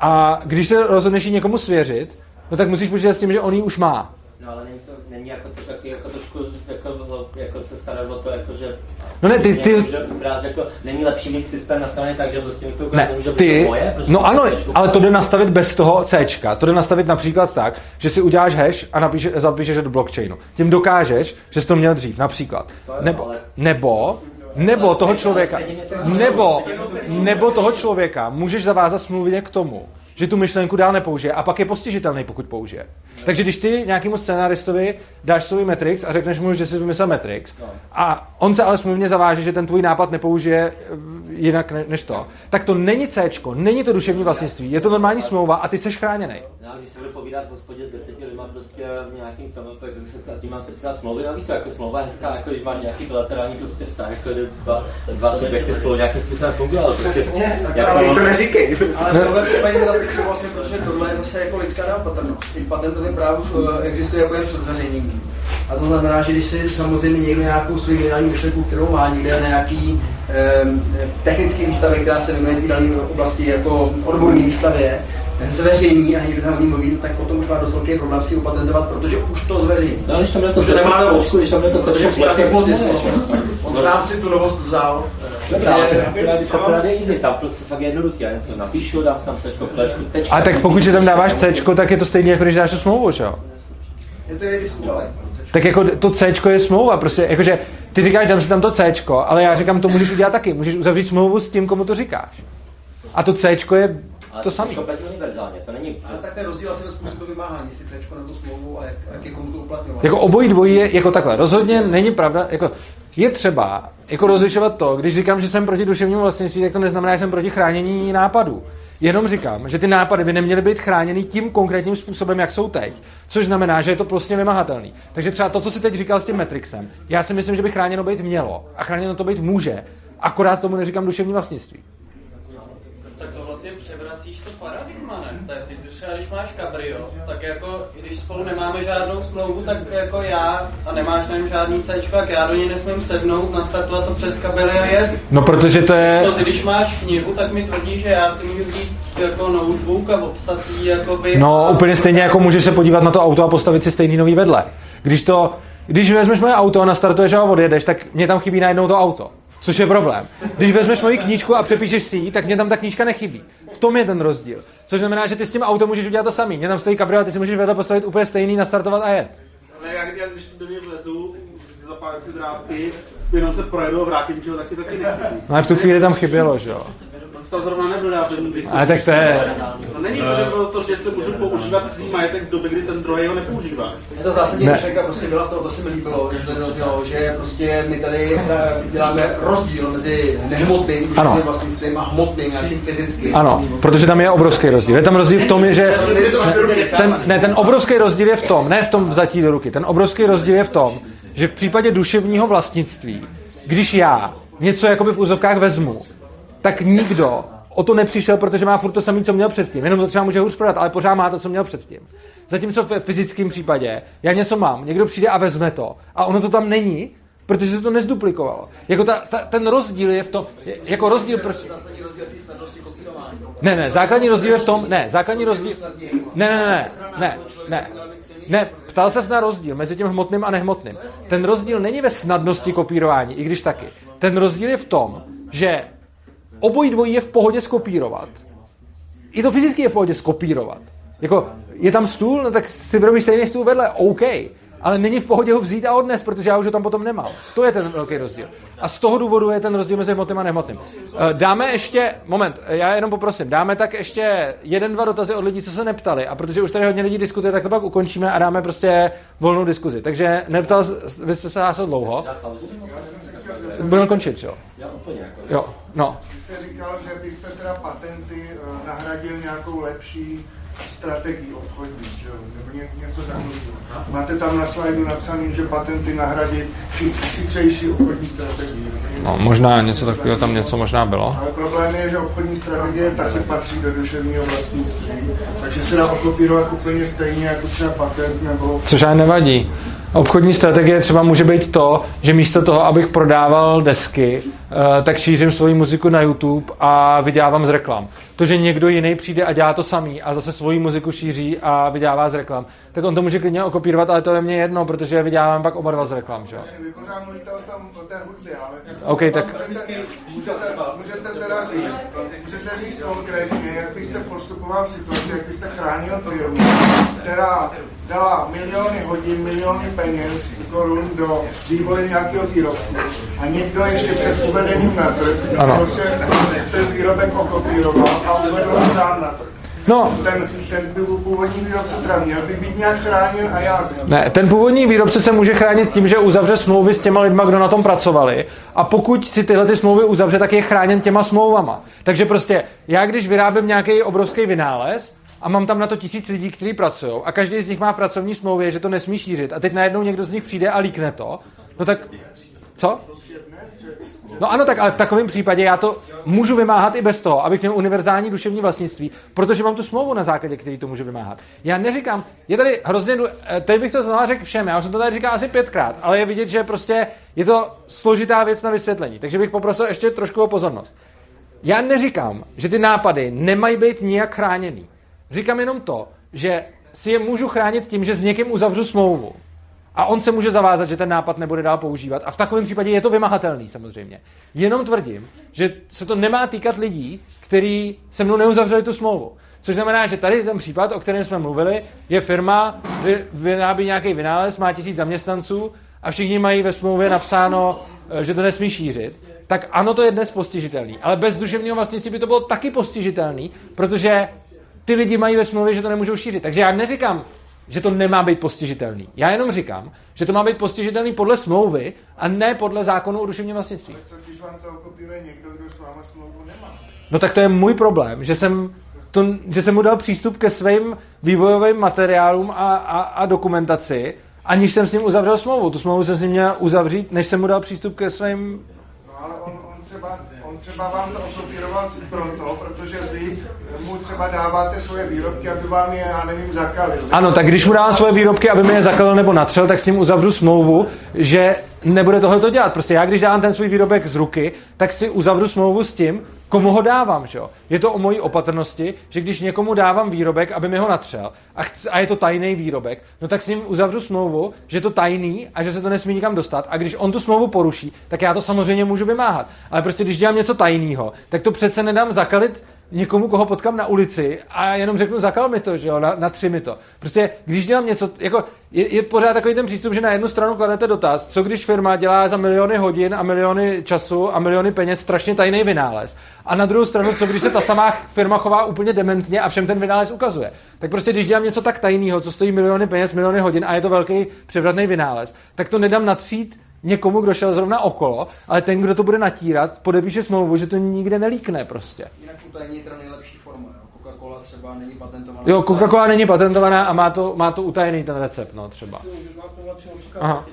a když se rozhodneš ji někomu svěřit, no tak musíš počítat s tím, že on ji už má. No ale není to, není jako to taky jako trošku, jako, jako se starat o to, jako že... No ne, ty- ty- Jako, že ukrást, jako, není lepší mít systém nastavený tak, že prostě mi to Ne, být ty, to moje, prostě no ano, Cčko ale to jde nastavit bez toho C. To jde nastavit například tak, že si uděláš hash a napíše, zapíšeš do blockchainu. Tím dokážeš, že jsi to měl dřív, například. To jo, Nebo, ale- nebo, nebo toho člověka, nebo, nebo toho člověka můžeš zavázat smluvně k tomu, že tu myšlenku dál nepoužije a pak je postižitelný, pokud použije. Takže když ty nějakému scenaristovi dáš svůj Matrix a řekneš mu, že jsi vymyslel Matrix a on se ale smluvně zaváže, že ten tvůj nápad nepoužije eh, jinak ne- než to, tak to není C, není to duševní vlastnictví, je to normální smlouva a ty jsi chráněný. No, a když se budu povídat v hospodě s deseti lidma prostě v nějakým tomu, tak se s tím mám se psát smlouvy, no víš co, jako smlouva hezká, jako když máš nějaký bilaterální prostě vztah, jako kdy dva, dva subjekty spolu nějakým způsobem fungují, ale prostě, Přesně, tak jako, ale to neříkej. Ale v tomhle případě tím souhlasím, protože tohle je zase jako lidská neopatrnost. I v patentovém právu eh, existuje jako jen předzveřejnění. A to znamená, že když si samozřejmě někdo nějakou svou geniální myšlenku, kterou má někde na nějaký um, technický výstavě, která se věnuje té dané oblasti jako odborné výstavě, zveřejní a někdo tam o ní mluví, tak potom už má dost velký problém si upatentovat, protože už to zveřejní. no, když tam bude to Protože nemá novost. když tam bude to Protože sečko, přichází vlastně pozdě pozdě společnost. On sám si tu novost vzal. Dobrá, ale že- akorát- je easy, tam prostě fakt je jednoduchý, já něco napíšu, dám tam tečka. A tak pokud si tam dáváš C, tak je to stejné, jako když dáš tu smlouvu, že jo? Je to smlouvy. Tak jako to C je smlouva, prostě, jakože ty říkáš, dám si tam to C, ale já říkám, to můžeš udělat taky, můžeš uzavřít smlouvu s tím, komu to říkáš. A to C je Ale to je samé. kompletně univerzálně, to není... Ale tak ten rozdíl asi ve způsobu vymáhání, jestli na tu smlouvu a jak, jak je komu to uplatňovat. Jako obojí dvojí je jako takhle. Rozhodně není pravda, jako je třeba jako rozlišovat to, když říkám, že jsem proti duševnímu vlastnictví, tak to neznamená, že jsem proti chránění nápadů. Jenom říkám, že ty nápady by neměly být chráněny tím konkrétním způsobem, jak jsou teď. Což znamená, že je to prostě vymahatelný. Takže třeba to, co si teď říkal s tím Matrixem, já si myslím, že by chráněno být mělo. A chráněno to být může. Akorát tomu neříkám duševní vlastnictví. Tak to vlastně převracíš to paradigma? Tak ty třeba když máš kabrio, tak jako i když spolu nemáme žádnou smlouvu, tak jako já a nemáš na něm žádný C, tak já do něj nesmím sednout, nastartovat to přes kabely a jet. No, protože to je... To, když máš knihu, tak mi tvrdí, že já si můžu vzít jako notebook a obsat jakoby... No, úplně stejně jako můžeš se podívat na to auto a postavit si stejný nový vedle. Když to, když vezmeš moje auto a nastartuješ a odjedeš, tak mě tam chybí najednou to auto. Což je problém. Když vezmeš moji knížku a přepíšeš si ji, tak mě tam ta knížka nechybí. V tom je ten rozdíl. Což znamená, že ty s tím autem můžeš udělat to samý. Mě tam stojí kabriolet, ty si můžeš vedle postavit úplně stejný, nastartovat a jet. Ale já, já když do něj vlezu, zapálím si drávky, jenom se projedu a vrátím, že ho taky taky nechybí. No a v tu chvíli tam chybělo, že jo. To zrovna nebyl já ten Ale tak to je... To není to, nebylo to, že jestli můžu používat cizí majetek v době, kdy ten druhý ho nepoužívá. Je to zásadní Ne. myšlenka, prostě byla v tom, to se mi líbilo, že to nezaznělo, že prostě my tady eh, děláme rozdíl mezi nehmotným Ano. vlastnictvím a hmotným, nějakým fyzickým. Ano, protože tam je obrovský rozdíl. Je tam rozdíl v tom, že ten, ne, ten obrovský rozdíl je v tom, ne v tom vzatí do ruky, ten obrovský rozdíl je v tom, že v případě duševního vlastnictví, když já něco jakoby v úzovkách vezmu, tak nikdo o to nepřišel, protože má furt to samé, co měl předtím. Jenom to třeba může hůř prodat, ale pořád má to, co měl předtím. Zatímco v fyzickém případě, já něco mám, někdo přijde a vezme to a ono to tam není, protože se to nezduplikovalo. Jako ta, ta, ten rozdíl je v tom, je- jako rozdíl, snadnosti kopírování. Ne, ne, základní rozdíl je v tom, ne, základní rozdíl, ne, ne, ne, ne, ne, ne, ptal ses na rozdíl mezi tím hmotným a nehmotným. Ten rozdíl není ve snadnosti kopírování, i když taky. Ten rozdíl je v tom, že obojí dvojí je v pohodě skopírovat. I to fyzicky je v pohodě skopírovat. Jako, je tam stůl, no tak si vyrobíš stejný stůl vedle, OK. Ale není v pohodě ho vzít a odnes, protože já už ho tam potom nemám. To je ten velký rozdíl. A z toho důvodu je ten rozdíl mezi hmotným a nehmotným. Eh, Dáme ještě, moment, já jenom poprosím, dáme tak ještě jeden, dva dotazy od lidí, co se neptali. A protože už tady hodně lidí diskutuje, tak to pak ukončíme a dáme prostě volnou diskuzi. Takže neptal, vy jste se hlásil dlouho. Budeme končit, jo? Já úplně jako. Jo, no. Vy jste říkal, že byste teda patenty eh, nahradil nějakou lepší strategii obchodní, že jo? nebo ně, něco takového. Máte tam na slajdu napsaný, že patenty nahradí chyt, chytřejší obchodní strategii. nebo no. možná něco takového tam něco možná bylo. Ale problém je, že obchodní strategie taky patří do duševního vlastnictví, takže se dá okopírovat úplně stejně jako třeba patent nebo Což ale nevadí. Obchodní strategie třeba může být to, že místo toho, abych prodával desky, eh, tak šířím svoji muziku na YouTube a vydělávám z reklam. To, že někdo jiný přijde a dělá to samý a zase svoji muziku šíří a vydělává z reklam, tak on to může klidně okopírovat, ale to je mně jedno, protože vydělávám pak oba dva z reklam. Že? Vy pořád mluvíte o, tom, o té hudbě, ale OK, tak můžete, můžete, teda říct, můžete říct konkrétně, jak byste postupoval v situaci, jak byste chránil firmu, která dala miliony hodin, miliony peněz, korun do vývoje nějakého výrobku. A někdo ještě před uvedením na trh Ano. prostě ten výrobek okopíroval a uvedl ho sám na trh. No, Ten, ten původní výrobce teda měl by být nějak chráněn a jak? Ne, ten původní výrobce se může chránit tím, že uzavře smlouvy s těma lidma, kdo na tom pracovali. A pokud si tyhle ty smlouvy uzavře, tak je chráněn těma smlouvama. Takže prostě já, když vyrábím nějaký obrovský vynález a mám tam na to tisíc lidí, kteří pracují a každý z nich má pracovní smlouvě, že to nesmí šířit a teď najednou někdo z nich přijde a líkne to, no tak co? No ano, tak ale v takovém případě já to můžu vymáhat i bez toho, abych měl univerzální duševní vlastnictví, protože mám tu smlouvu na základě, který to můžu vymáhat. Já neříkám, je tady hrozně, eh, teď bych to znamená řekl všem, já už jsem to tady říkal asi pětkrát, ale je vidět, že prostě je to složitá věc na vysvětlení, takže bych poprosil ještě trošku o pozornost. Já neříkám, že ty nápady nemají být nijak chráněný. Říkám jenom to, že si je můžu chránit tím, že s někým uzavřu smlouvu. A on se může zavázat, že ten nápad nebude dál používat. A v takovém případě je to vymahatelný samozřejmě. Jenom tvrdím, že se to nemá týkat lidí, kteří se mnou neuzavřeli tu smlouvu. Což znamená, že tady ten případ, o kterém jsme mluvili, je firma, vy, vyrábí nějaký vynález, má tisíc zaměstnanců a všichni mají ve smlouvě napsáno, eh, že to nesmí šířit. Tak ano, to je dnes postižitelný. Ale bez duševního vlastnictví by to bylo taky postižitelný, protože ty lidi mají ve smlouvě, že to nemůžou šířit. Takže já neříkám, že to nemá být postižitelný. Já jenom říkám, že to má být postižitelný podle smlouvy a ne podle zákonu o duševním vlastnictví. Co když vám to okopíruje někdo, kdo s váma smlouvu nemá? No tak to je můj problém, že jsem, to, že jsem mu dal přístup ke svým vývojovým materiálům a, a, a dokumentaci, aniž jsem s ním uzavřel smlouvu. Tu smlouvu jsem s ním měl uzavřít, než jsem mu dal přístup ke svým... No ale on, on, třeba, on třeba vám to okopíroval proto, protože vy mu třeba dáváte svoje výrobky, aby vám je, já nevím, zakalil. Ano, tak když mu dávám svoje výrobky, aby mi je zakalil nebo natřel, tak s ním uzavřu smlouvu, že nebude tohle to dělat. Prostě já, když dávám ten svůj výrobek z ruky, tak si uzavřu smlouvu s tím, komu ho dávám, že jo? Je to o mojí opatrnosti, že když někomu dávám výrobek, aby mi ho natřel a, chci, a je to tajný výrobek, no tak s ním uzavřu smlouvu, že je to tajný a že se to nesmí nikam dostat a když on tu smlouvu poruší, tak já to samozřejmě můžu vymáhat. Ale prostě když dělám něco tajného, tak to přece nedám zakalit někomu, koho potkám na ulici a jenom řeknu, zakal mi to, že jo, na, natři mi to. Prostě, když dělám něco, jako, je, je pořád takový ten přístup, že na jednu stranu kladete dotaz, co když firma dělá za miliony hodin a miliony času a miliony peněz strašně tajný vynález. A na druhou stranu, co když se ta samá firma chová úplně dementně a všem ten vynález ukazuje. Tak prostě, když dělám něco tak tajného, co stojí miliony peněz, miliony hodin a je to velký převratný vynález, tak to nedám natřít někomu, kdo šel zrovna okolo, ale ten, kdo to bude natírat, podepíše smlouvu, že to nikde nelíkne prostě. Jinak utajení je teda nejlepší forma, jo. Coca-Cola třeba není patentovaná. Jo, Coca-Cola není patentovaná a má to, má to utajený ten recept, no třeba. Aha.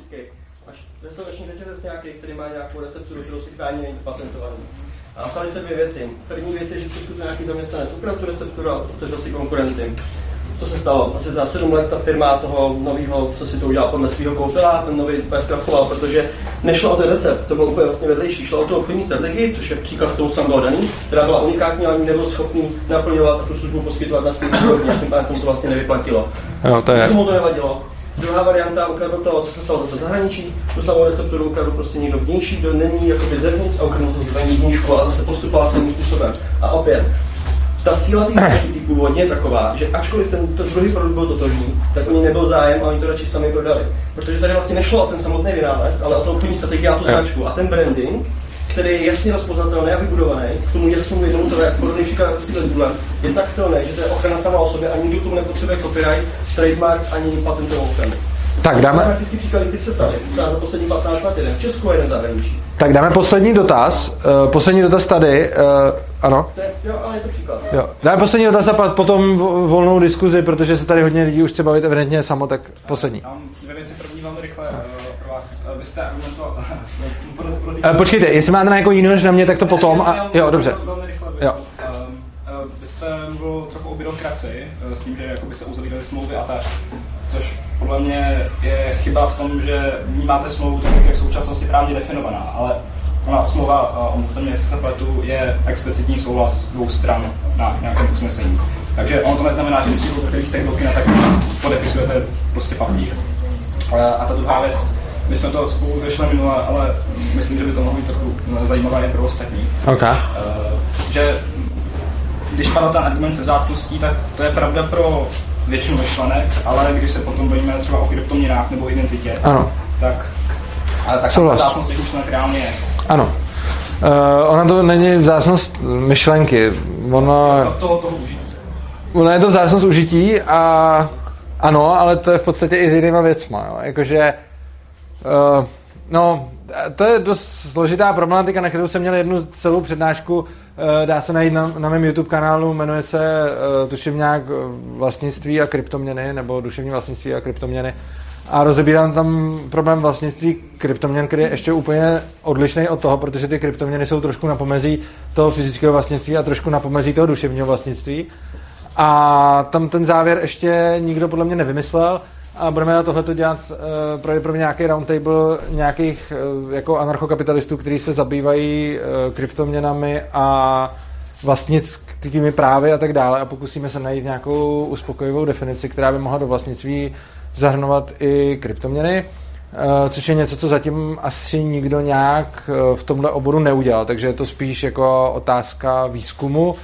Až restaurační řetězec nějaký, který má nějakou recepturu, kterou si chrání, není patentovaný. A staly se dvě věci. První věc je, že přeskud nějaký zaměstnanec ukradl tu recepturu a otevřel si konkurenci. Co se stalo? Asi za sedm let ta firma toho nového, co si to udělal podle svého koupila, ten nový úplně zkrachoval, protože nešlo o ten recept, to bylo úplně vlastně vedlejší, šlo o tu obchodní strategii, což je příklad s tou sam byl daný, která byla unikátní, ale nebyl schopný naplňovat a tu službu poskytovat na stejný úrovni, a tím pádem se mu to vlastně nevyplatilo. Jo, to je. Tomu to nevadilo. Druhá varianta ukradl to, co se stalo zase v zahraničí, tu samou recepturu ukradl prostě někdo vnější, kdo není jakoby zevnitř a ukradl to zvnějšku a zase postupoval stejným způsobem. A opět, ta síla té značky původně je taková, že ačkoliv ten, ten druhý produkt byl totožný, tak oni nebyl zájem a oni to radši sami prodali. Protože tady vlastně nešlo o ten samotný vynález, ale o to obchodní strategii a tu značku. A ten branding, který je jasně rozpoznatelný a vybudovaný, k tomu jasnému jednomu to je podobný příklad jako s je tak silný, že to je ochrana sama o sobě a nikdo k tomu nepotřebuje copyright, trademark ani patentovou ochranu. Tak dáme, Prakticky příklady, ty se staly, třeba za poslední 15 let jeden v Česku a jeden zahraničí. tak dáme poslední dotaz. Uh, poslední dotaz tady. Uh, ano. To je, jo, ale je to příklad. Jo. Dáme poslední dotaz a pa- potom vo- volnou diskuzi, protože se tady hodně lidí už chce bavit evidentně samo, tak poslední. Mám dvě věci. První velmi rychle eh, pro vás. Eh, Vy jste argumentoval... <laughs> pro, pro ty... Uh, počkejte, jestli máte na jako jiného než na mě, tak to potom. A, jo, dobře. Velmi rychle. Jo. Ehm, eh, Vy jste mluvil trochu o byrokracii, eh, s tím, že jakoby se uzavíraly smlouvy a tak, což podle mě je chyba v tom, že vnímáte smlouvu tak, jak je v současnosti právně definovaná, ale ona smlouva, eh, omluvte mě, se pletu, je explicitní souhlas dvou stran na nějakém usnesení. Takže ono to neznamená, že když si který jste do kina, tak podepisujete prostě papír. A ta druhá věc, my jsme to spolu řešili minule, ale myslím, že by to mohlo být trochu eh, zajímavé i pro ostatní. OK. Eh, že když padl ten argument se vzácností, tak to je pravda pro většinu myšlenek, ale když se potom bavíme třeba o kryptoměnách nebo identitě, Ano. tak, ale tak Souhlas. vzácnost těch myšlenek reálně je. Ano. Uh, ona to není vzácnost myšlenky. Ono, toho, toho ona je to vzácnost užití a ano, ale to je v podstatě i s jinýma věcma. Jo. Jakože, uh, no, to je dost složitá problematika, na kterou jsem měl jednu celou přednášku, uh, dá se najít na, na mém YouTube kanálu, jmenuje se uh, tuším nějak vlastnictví a kryptoměny, nebo duševní vlastnictví a kryptoměny. A rozebírám tam problém vlastnictví kryptoměn, který je ještě úplně odlišný od toho, protože ty kryptoměny jsou trošku na pomezí toho fyzického vlastnictví a trošku na pomezí toho duševního vlastnictví. A tam ten závěr ještě nikdo podle mě nevymyslel a budeme na tohleto dělat uh, pravděpodobně nějaký roundtable nějakých uh, jako anarchokapitalistů, kteří se zabývají uh, kryptoměnami a vlastnickými právy a tak dále a pokusíme se najít nějakou uspokojivou definici, která by mohla do vlastnictví zahrnovat i kryptoměny, eh, což je něco, co zatím asi nikdo nějak eh, v tomhle oboru neudělal, takže je to spíš jako otázka výzkumu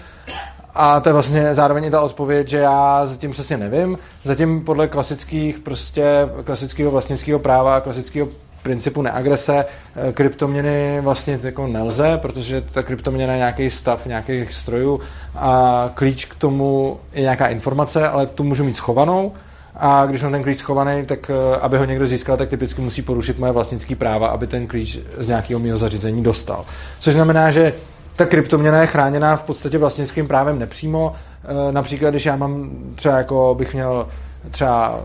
a to je vlastně zároveň i ta odpověď, že já zatím přesně nevím. Zatím podle klasických prostě klasického vlastnického práva klasického principu neagrese eh, kryptoměny vlastně jako nelze, protože ta kryptoměna je nějaký stav nějakých strojů a klíč k tomu je nějaká informace, ale tu můžu mít schovanou a když mám ten klíč schovaný, tak eh, aby ho někdo získal, tak typicky musí porušit moje vlastnické práva, aby ten klíč z nějakého mého zařízení dostal. Což znamená, že ta kryptoměna je chráněná v podstatě vlastnickým právem nepřímo. Eh, Například, když já mám třeba jako bych měl třeba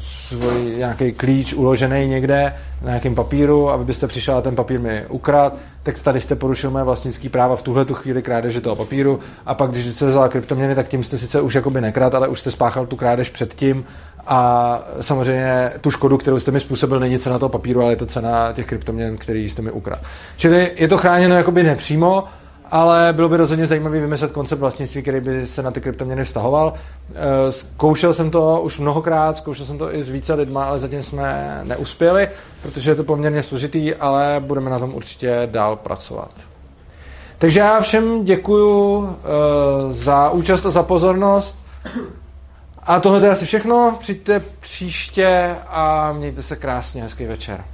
svůj nějaký klíč uložený někde na nějakém papíru a vy byste přišel a ten papír mi ukrad, tak tady jste porušil moje vlastnické práva. V tuhle tu chvíli krádeže toho papíru. A pak, když jste vzal kryptoměny, tak tím jste sice už jakoby nekrát, ale už jste spáchal tu krádež předtím. A samozřejmě tu škodu, kterou jste mi způsobil, není cena toho papíru, ale je to cena těch kryptoměn, který jste mi ukradl. Čili je to chráněno jakoby nepřímo, ale bylo by rozhodně zajímavé vymyslet koncept vlastnictví, který by se na ty kryptoměny vztahoval. Eh, Zkoušel jsem to už mnohokrát, zkoušel jsem to i s více lidma, ale zatím jsme neuspěli, protože je to poměrně složitý, ale budeme na tom určitě dál pracovat. Takže já všem děkuju uh, za účast a za pozornost. A tohle je asi všechno. Přijďte příště a mějte se krásně. Hezký večer.